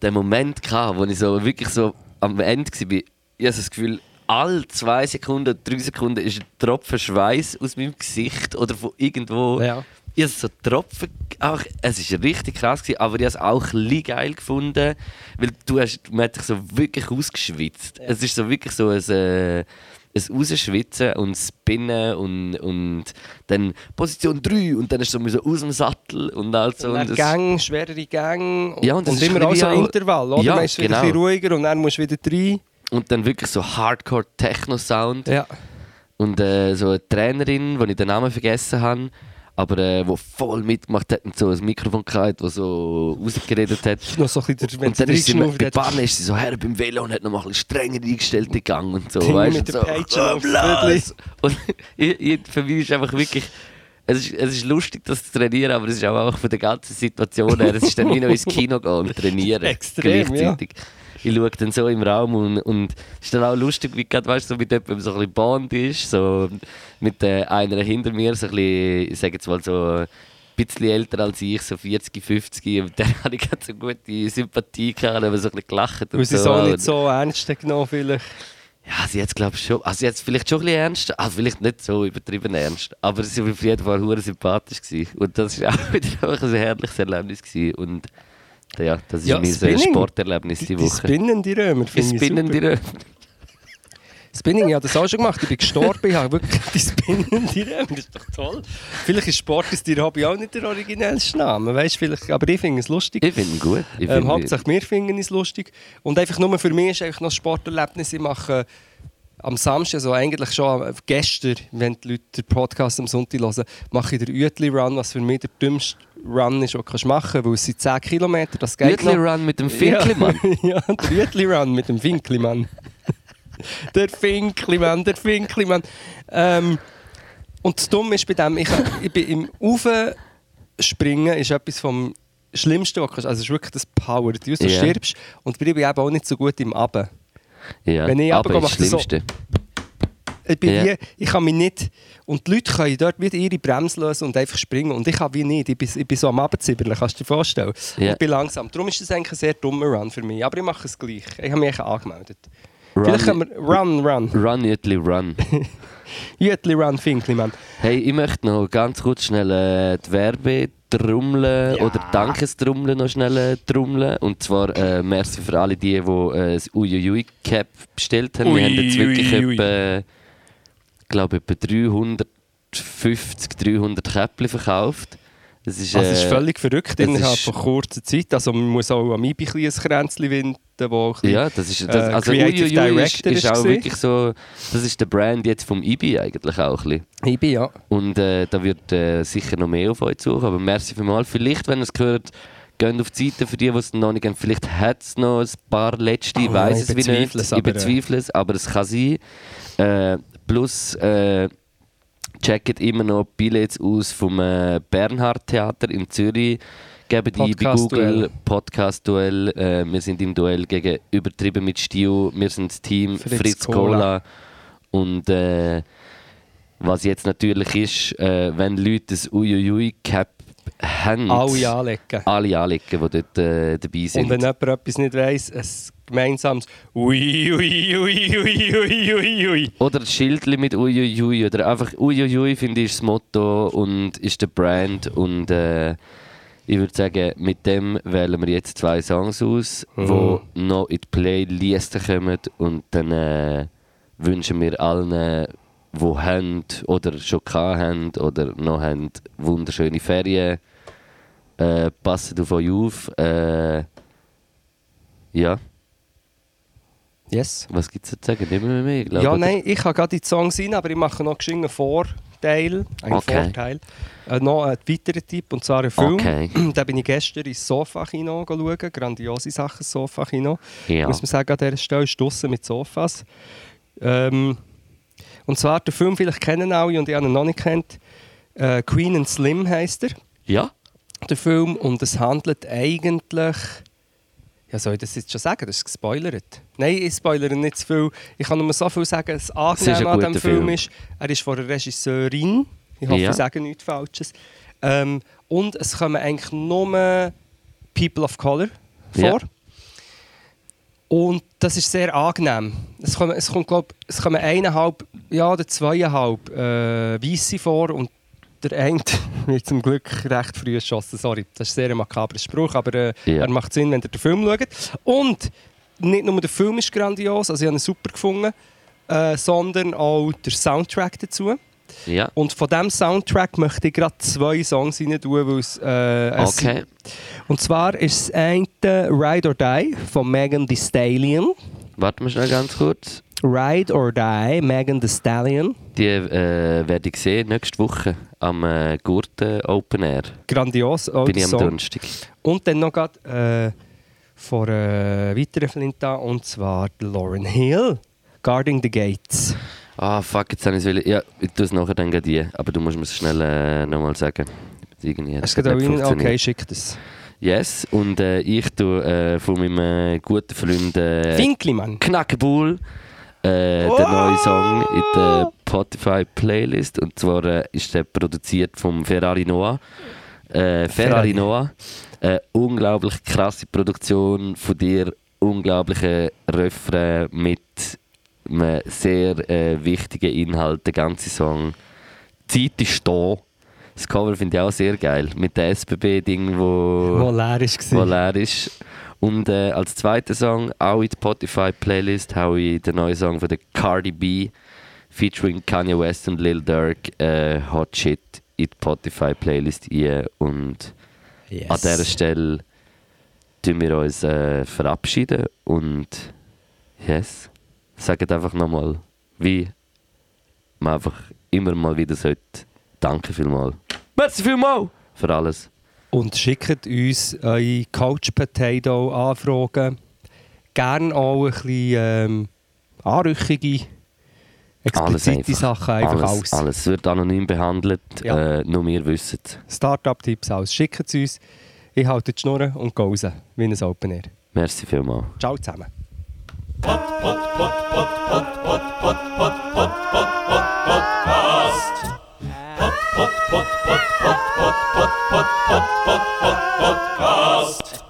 den Moment gehabt, wo ich so wirklich so am Ende war. Ich so das Gefühl, alle zwei Sekunden, drei Sekunden ist ein Tropfen Schweiß aus meinem Gesicht oder von irgendwo.
Ja.
Ich habe so Tropfen, auch, es war richtig krass, gewesen, aber ich habe es auch ein geil gefunden, weil du hast, man hat sich so wirklich ausgeschwitzt. Es ist so wirklich so ein, äh, ein Rausschwitzen und Spinnen und, und dann Position 3 und dann ist so müssen aus dem Sattel und all so.
Und dann
das-
Gang, schwerere Gang und,
Ja, und das
und
ist
immer auch so
auch-
Intervall, oder?
Ja,
Man ist wieder
genau.
ein ruhiger und dann musst du wieder rein.
Und dann wirklich so Hardcore-Techno-Sound.
Ja.
Und äh, so eine Trainerin, die ich den Namen vergessen habe. Aber äh, wo voll mitgemacht hat und so ein Mikrofon gehabt, wo so rausgeredet hat.
Noch so ein bisschen,
Und dann ist sie,
reingeschnauft
bei. Bahn ist sie so her beim Velo und hat noch mal ein bisschen strenger eingestellt den Gang und so.
Finger
weißt
mit der
so,
Peitsche
los! Und für mich ist einfach wirklich, es ist, es ist lustig, das zu trainieren, aber es ist auch einfach von der ganzen Situation her, es ist dann wie noch ins Kino gehen und trainieren.
Extrem,
gleichzeitig. Ich schaue dann so im Raum und, und es ist dann auch lustig, wie gerade, weißt du, so mit jemandem so ein bisschen Bond ist, so mit äh, einer hinter mir, so ein bisschen, ich sage jetzt mal so, ein bisschen älter als ich, so 40, 50, und dann habe ich gerade so gute Sympathie gehabt, haben so ein bisschen gelacht und
sie
so.
auch nicht so ernst genommen vielleicht.
ja, sie jetzt glaube ich schon. Also hat vielleicht schon ein bisschen ernst, also vielleicht nicht so übertrieben ernst, aber sie war auf jeden Fall hure sympathisch gewesen. und das war auch wieder einfach ein herrliches Erlebnis gewesen. und ja, das ist
Ja,
mein äh,
Spinning.
Sporterlebnis die
Die
Woche.
spinnende Römer
Die
finde ich
Spinnen die Römer.
Spinning, ich habe das auch schon gemacht. Ich bin gestorben, ich habe wirklich die spinnende Römer. Das ist doch toll. Vielleicht ist Sport ist dein Hobby auch nicht der originellste Name, weißt, vielleicht, aber ich finde es lustig.
Ich finde ihn gut. Ich
Ähm, Hauptsache wir finden es lustig. Und einfach nur für mich ist einfach noch Sporterlebnis. Ich mache am Samstag, also eigentlich schon am- gestern, wenn die Leute den Podcast am Sonntag hören, mache ich den Uetli-Run, was für mich der dümmste Run ist, den du machen kannst, weil es sind 10 Kilometer, das geht
Uetli
noch.
Run mit dem Finkelmann.
Ja, ja der Uetli-Run mit dem Finklimann. der Finklimann, der Finklimann. Ähm, und das Dumme ist bei dem, ich, ich bin im Aufspringen ist etwas vom Schlimmsten, was du kannst. Also es ist wirklich das Power. Du,
Ja.
stirbst und ich bin eben auch nicht so gut im Abend.
Ja,
Wenn ich
aber
runtergehe, mache ich so-. Ich, bin
Ja.
wie, ich kann mich nicht... Und die Leute können dort wieder ihre Bremse lösen und einfach springen. Und ich kann wie nicht. Ich bin, ich bin so am Abendzibbeln, kannst du dir vorstellen.
Ja.
Ich bin langsam. Darum ist das eigentlich ein sehr dummer Run für mich. Aber ich mache es gleich. Ich habe mich angemeldet. Vielleicht können
Run,
wir... Run, run.
run Uetli Run.
Jütli Run Finklimann.
Hey, ich möchte noch ganz kurz schnell äh, die Werbetrommel
Ja.
oder Dankestrommeln noch schnell äh, trommeln. Und zwar äh, merci für alle die, die äh, das Uiuiui Cap bestellt haben. Wir haben jetzt wirklich
Uiuiui.
etwa, glaube etwa 350, 300 Käppchen verkauft. Das ist,
Also es ist
äh,
völlig verrückt
es
innerhalb von kurzer Zeit. Also man muss auch am Ibi ein Kränzchen winden, wo bisschen-
ja, das ist, das,
äh,
also
Creative
Uiuiui ist,
Director
ist
ist
auch wirklich so, das ist der Brand jetzt vom IBI eigentlich auch ein bisschen.
Ibi, ja.
Und äh, da wird äh, sicher noch mehr auf euch suchen. Aber merci vielmals. Vielleicht, wenn ihr es gehört, geht auf die Seite für die, die es noch nicht haben. Vielleicht hat es noch ein paar letzte, ich
Oh,
weiß
ich
es wie nicht.
bezweifle es,
ich
äh,
bezweifle es, aber es kann sein. Äh, plus, checkt immer noch Billets aus vom äh, Bernhard Theater in Zürich. Gebt die bei. Google Podcast-Duell. Äh, wir sind im Duell gegen Übertrieben mit Stil. Wir sind das Team
Fritz
Fritz,
Cola.
Cola. Und äh, was jetzt natürlich ist, äh, wenn Leute das Uiuiui-Cap haben,
Alle anlegen.
alle anlegen, die dort äh, dabei sind.
Und wenn jemand etwas nicht weiss, ein gemeinsames Ui, ui, ui, ui, ui, ui, ui.
Oder ein Schild mit Uiuiui oder einfach Uiuiui finde ich ist das Motto und ist der Brand und äh, ich würde sagen, mit dem wählen wir jetzt zwei Songs aus,
Mhm.
die noch in die Playliste kommen und dann äh, wünschen wir allen, die haben oder schon haben oder noch haben, wunderschöne Ferien. Äh, passt auf euch auf. Äh, ja,
Yes.
was gibt es zu sagen? Nicht mehr mehr, glaube
Ja, nein, ich kann gerade die Songs rein, aber ich mache noch einen Vorteil. Einen
Okay.
Vorteil. Äh, noch einen weiteren Tipp, und zwar einen Film.
Okay.
da bin ich gestern ins Sofa-Kino schauen. Grandiose Sachen, Sofa-Kino.
Ja.
Muss man sagen, an dieser Stelle ist draussen mit Sofas. Ähm, und zwar, der Film, vielleicht kennen alle und ich habe ihn noch nicht kennt. Äh, Queen and Slim heisst er,
Ja?
der Film. Und es handelt eigentlich... Ja, soll ich das jetzt schon sagen? Das ist gespoilert. Nein, ich spoilere nicht zu viel. Ich kann nur so viel sagen, das Angenehme an diesem Film
Film.
ist, er ist von einer Regisseurin. Ich hoffe,
Ja.
ich sage nichts Falsches. Ähm, und es kommen eigentlich nur People of Color vor.
Ja.
Und das ist sehr angenehm. Es kommen, es kommt, glaub, es kommen eineinhalb ja, oder zweieinhalb äh, Weisse vor und der eine wird zum Glück recht früh erschossen. Sorry, das ist ein sehr makaberer Spruch, aber äh,
Ja.
er macht Sinn, wenn ihr den Film schaut. Und nicht nur der Film ist grandios, also ich habe ihn super gefunden, äh, sondern auch der Soundtrack dazu.
Ja.
Und von diesem Soundtrack möchte ich gerade zwei Songs rein tun, weil es, äh, es
Okay.
und zwar ist das eine Ride or Die von Megan Thee Stallion.
Warten wir schnell ganz kurz.
Ride or Die, Megan Thee Stallion.
Die äh, werde ich sehen nächste Woche am äh, Gurten Open Air.
Grandios. Oh,
Bin ich am
Song.
Donnerstag.
Und dann noch grad, äh, von einer weiteren Flinta, und zwar Lauren Hill. Guarding the Gates.
Ah, fuck, jetzt habe ich es Ja, ich tue es nachher dann gleich die. Aber du musst mir es schnell äh, nochmal sagen. Irgendwie hat
Hast
es
gerade
nicht
auch. Okay, schick das.
Yes, und äh, ich tue äh, von meinem äh, guten Freund äh,
Winkli, Mann.
Knackebull äh,
Oh!
den neuen Song in der Spotify-Playlist. Und zwar äh, ist der produziert vom Ferrari Noah. Äh, Ferrari
Ferrari.
Noah. Äh, unglaublich krasse Produktion von dir. Unglaubliche Refrain mit einem sehr äh, wichtigen Inhalt. Der ganze Song. Die Zeit ist da. Das Cover finde ich auch sehr geil. Mit dem SBB-Ding, wo
Wo leer war.
wo leer ist. Und äh, als zweiter Song, auch in die Spotify-Playlist, habe ich den neuen Song von der Cardi B featuring Kanye West und Lil Durk, äh, Hot Shit, in die Spotify-Playlist ein. Und
Yes.
an dieser Stelle tun wir uns äh, verabschieden und yes, sagen einfach nochmal, wie man einfach immer mal wieder sollte. Danke vielmals. Merci vielmals für alles.
Und schickt uns eure Couch Potato Anfragen. Gerne auch ein bisschen ähm, anrüchige,
Alles
explizite
einfach.
Sachen. Einfach
alles,
alles.
alles. Es wird anonym behandelt,
Ja.
äh, nur wir wissen es.
Startup-Tipps, alles. Schickt es uns. Ich halte die Schnurren und gehe raus, wie ein Open Air.
Merci vielmals.
Ciao zusammen.
Podcast. Podcast.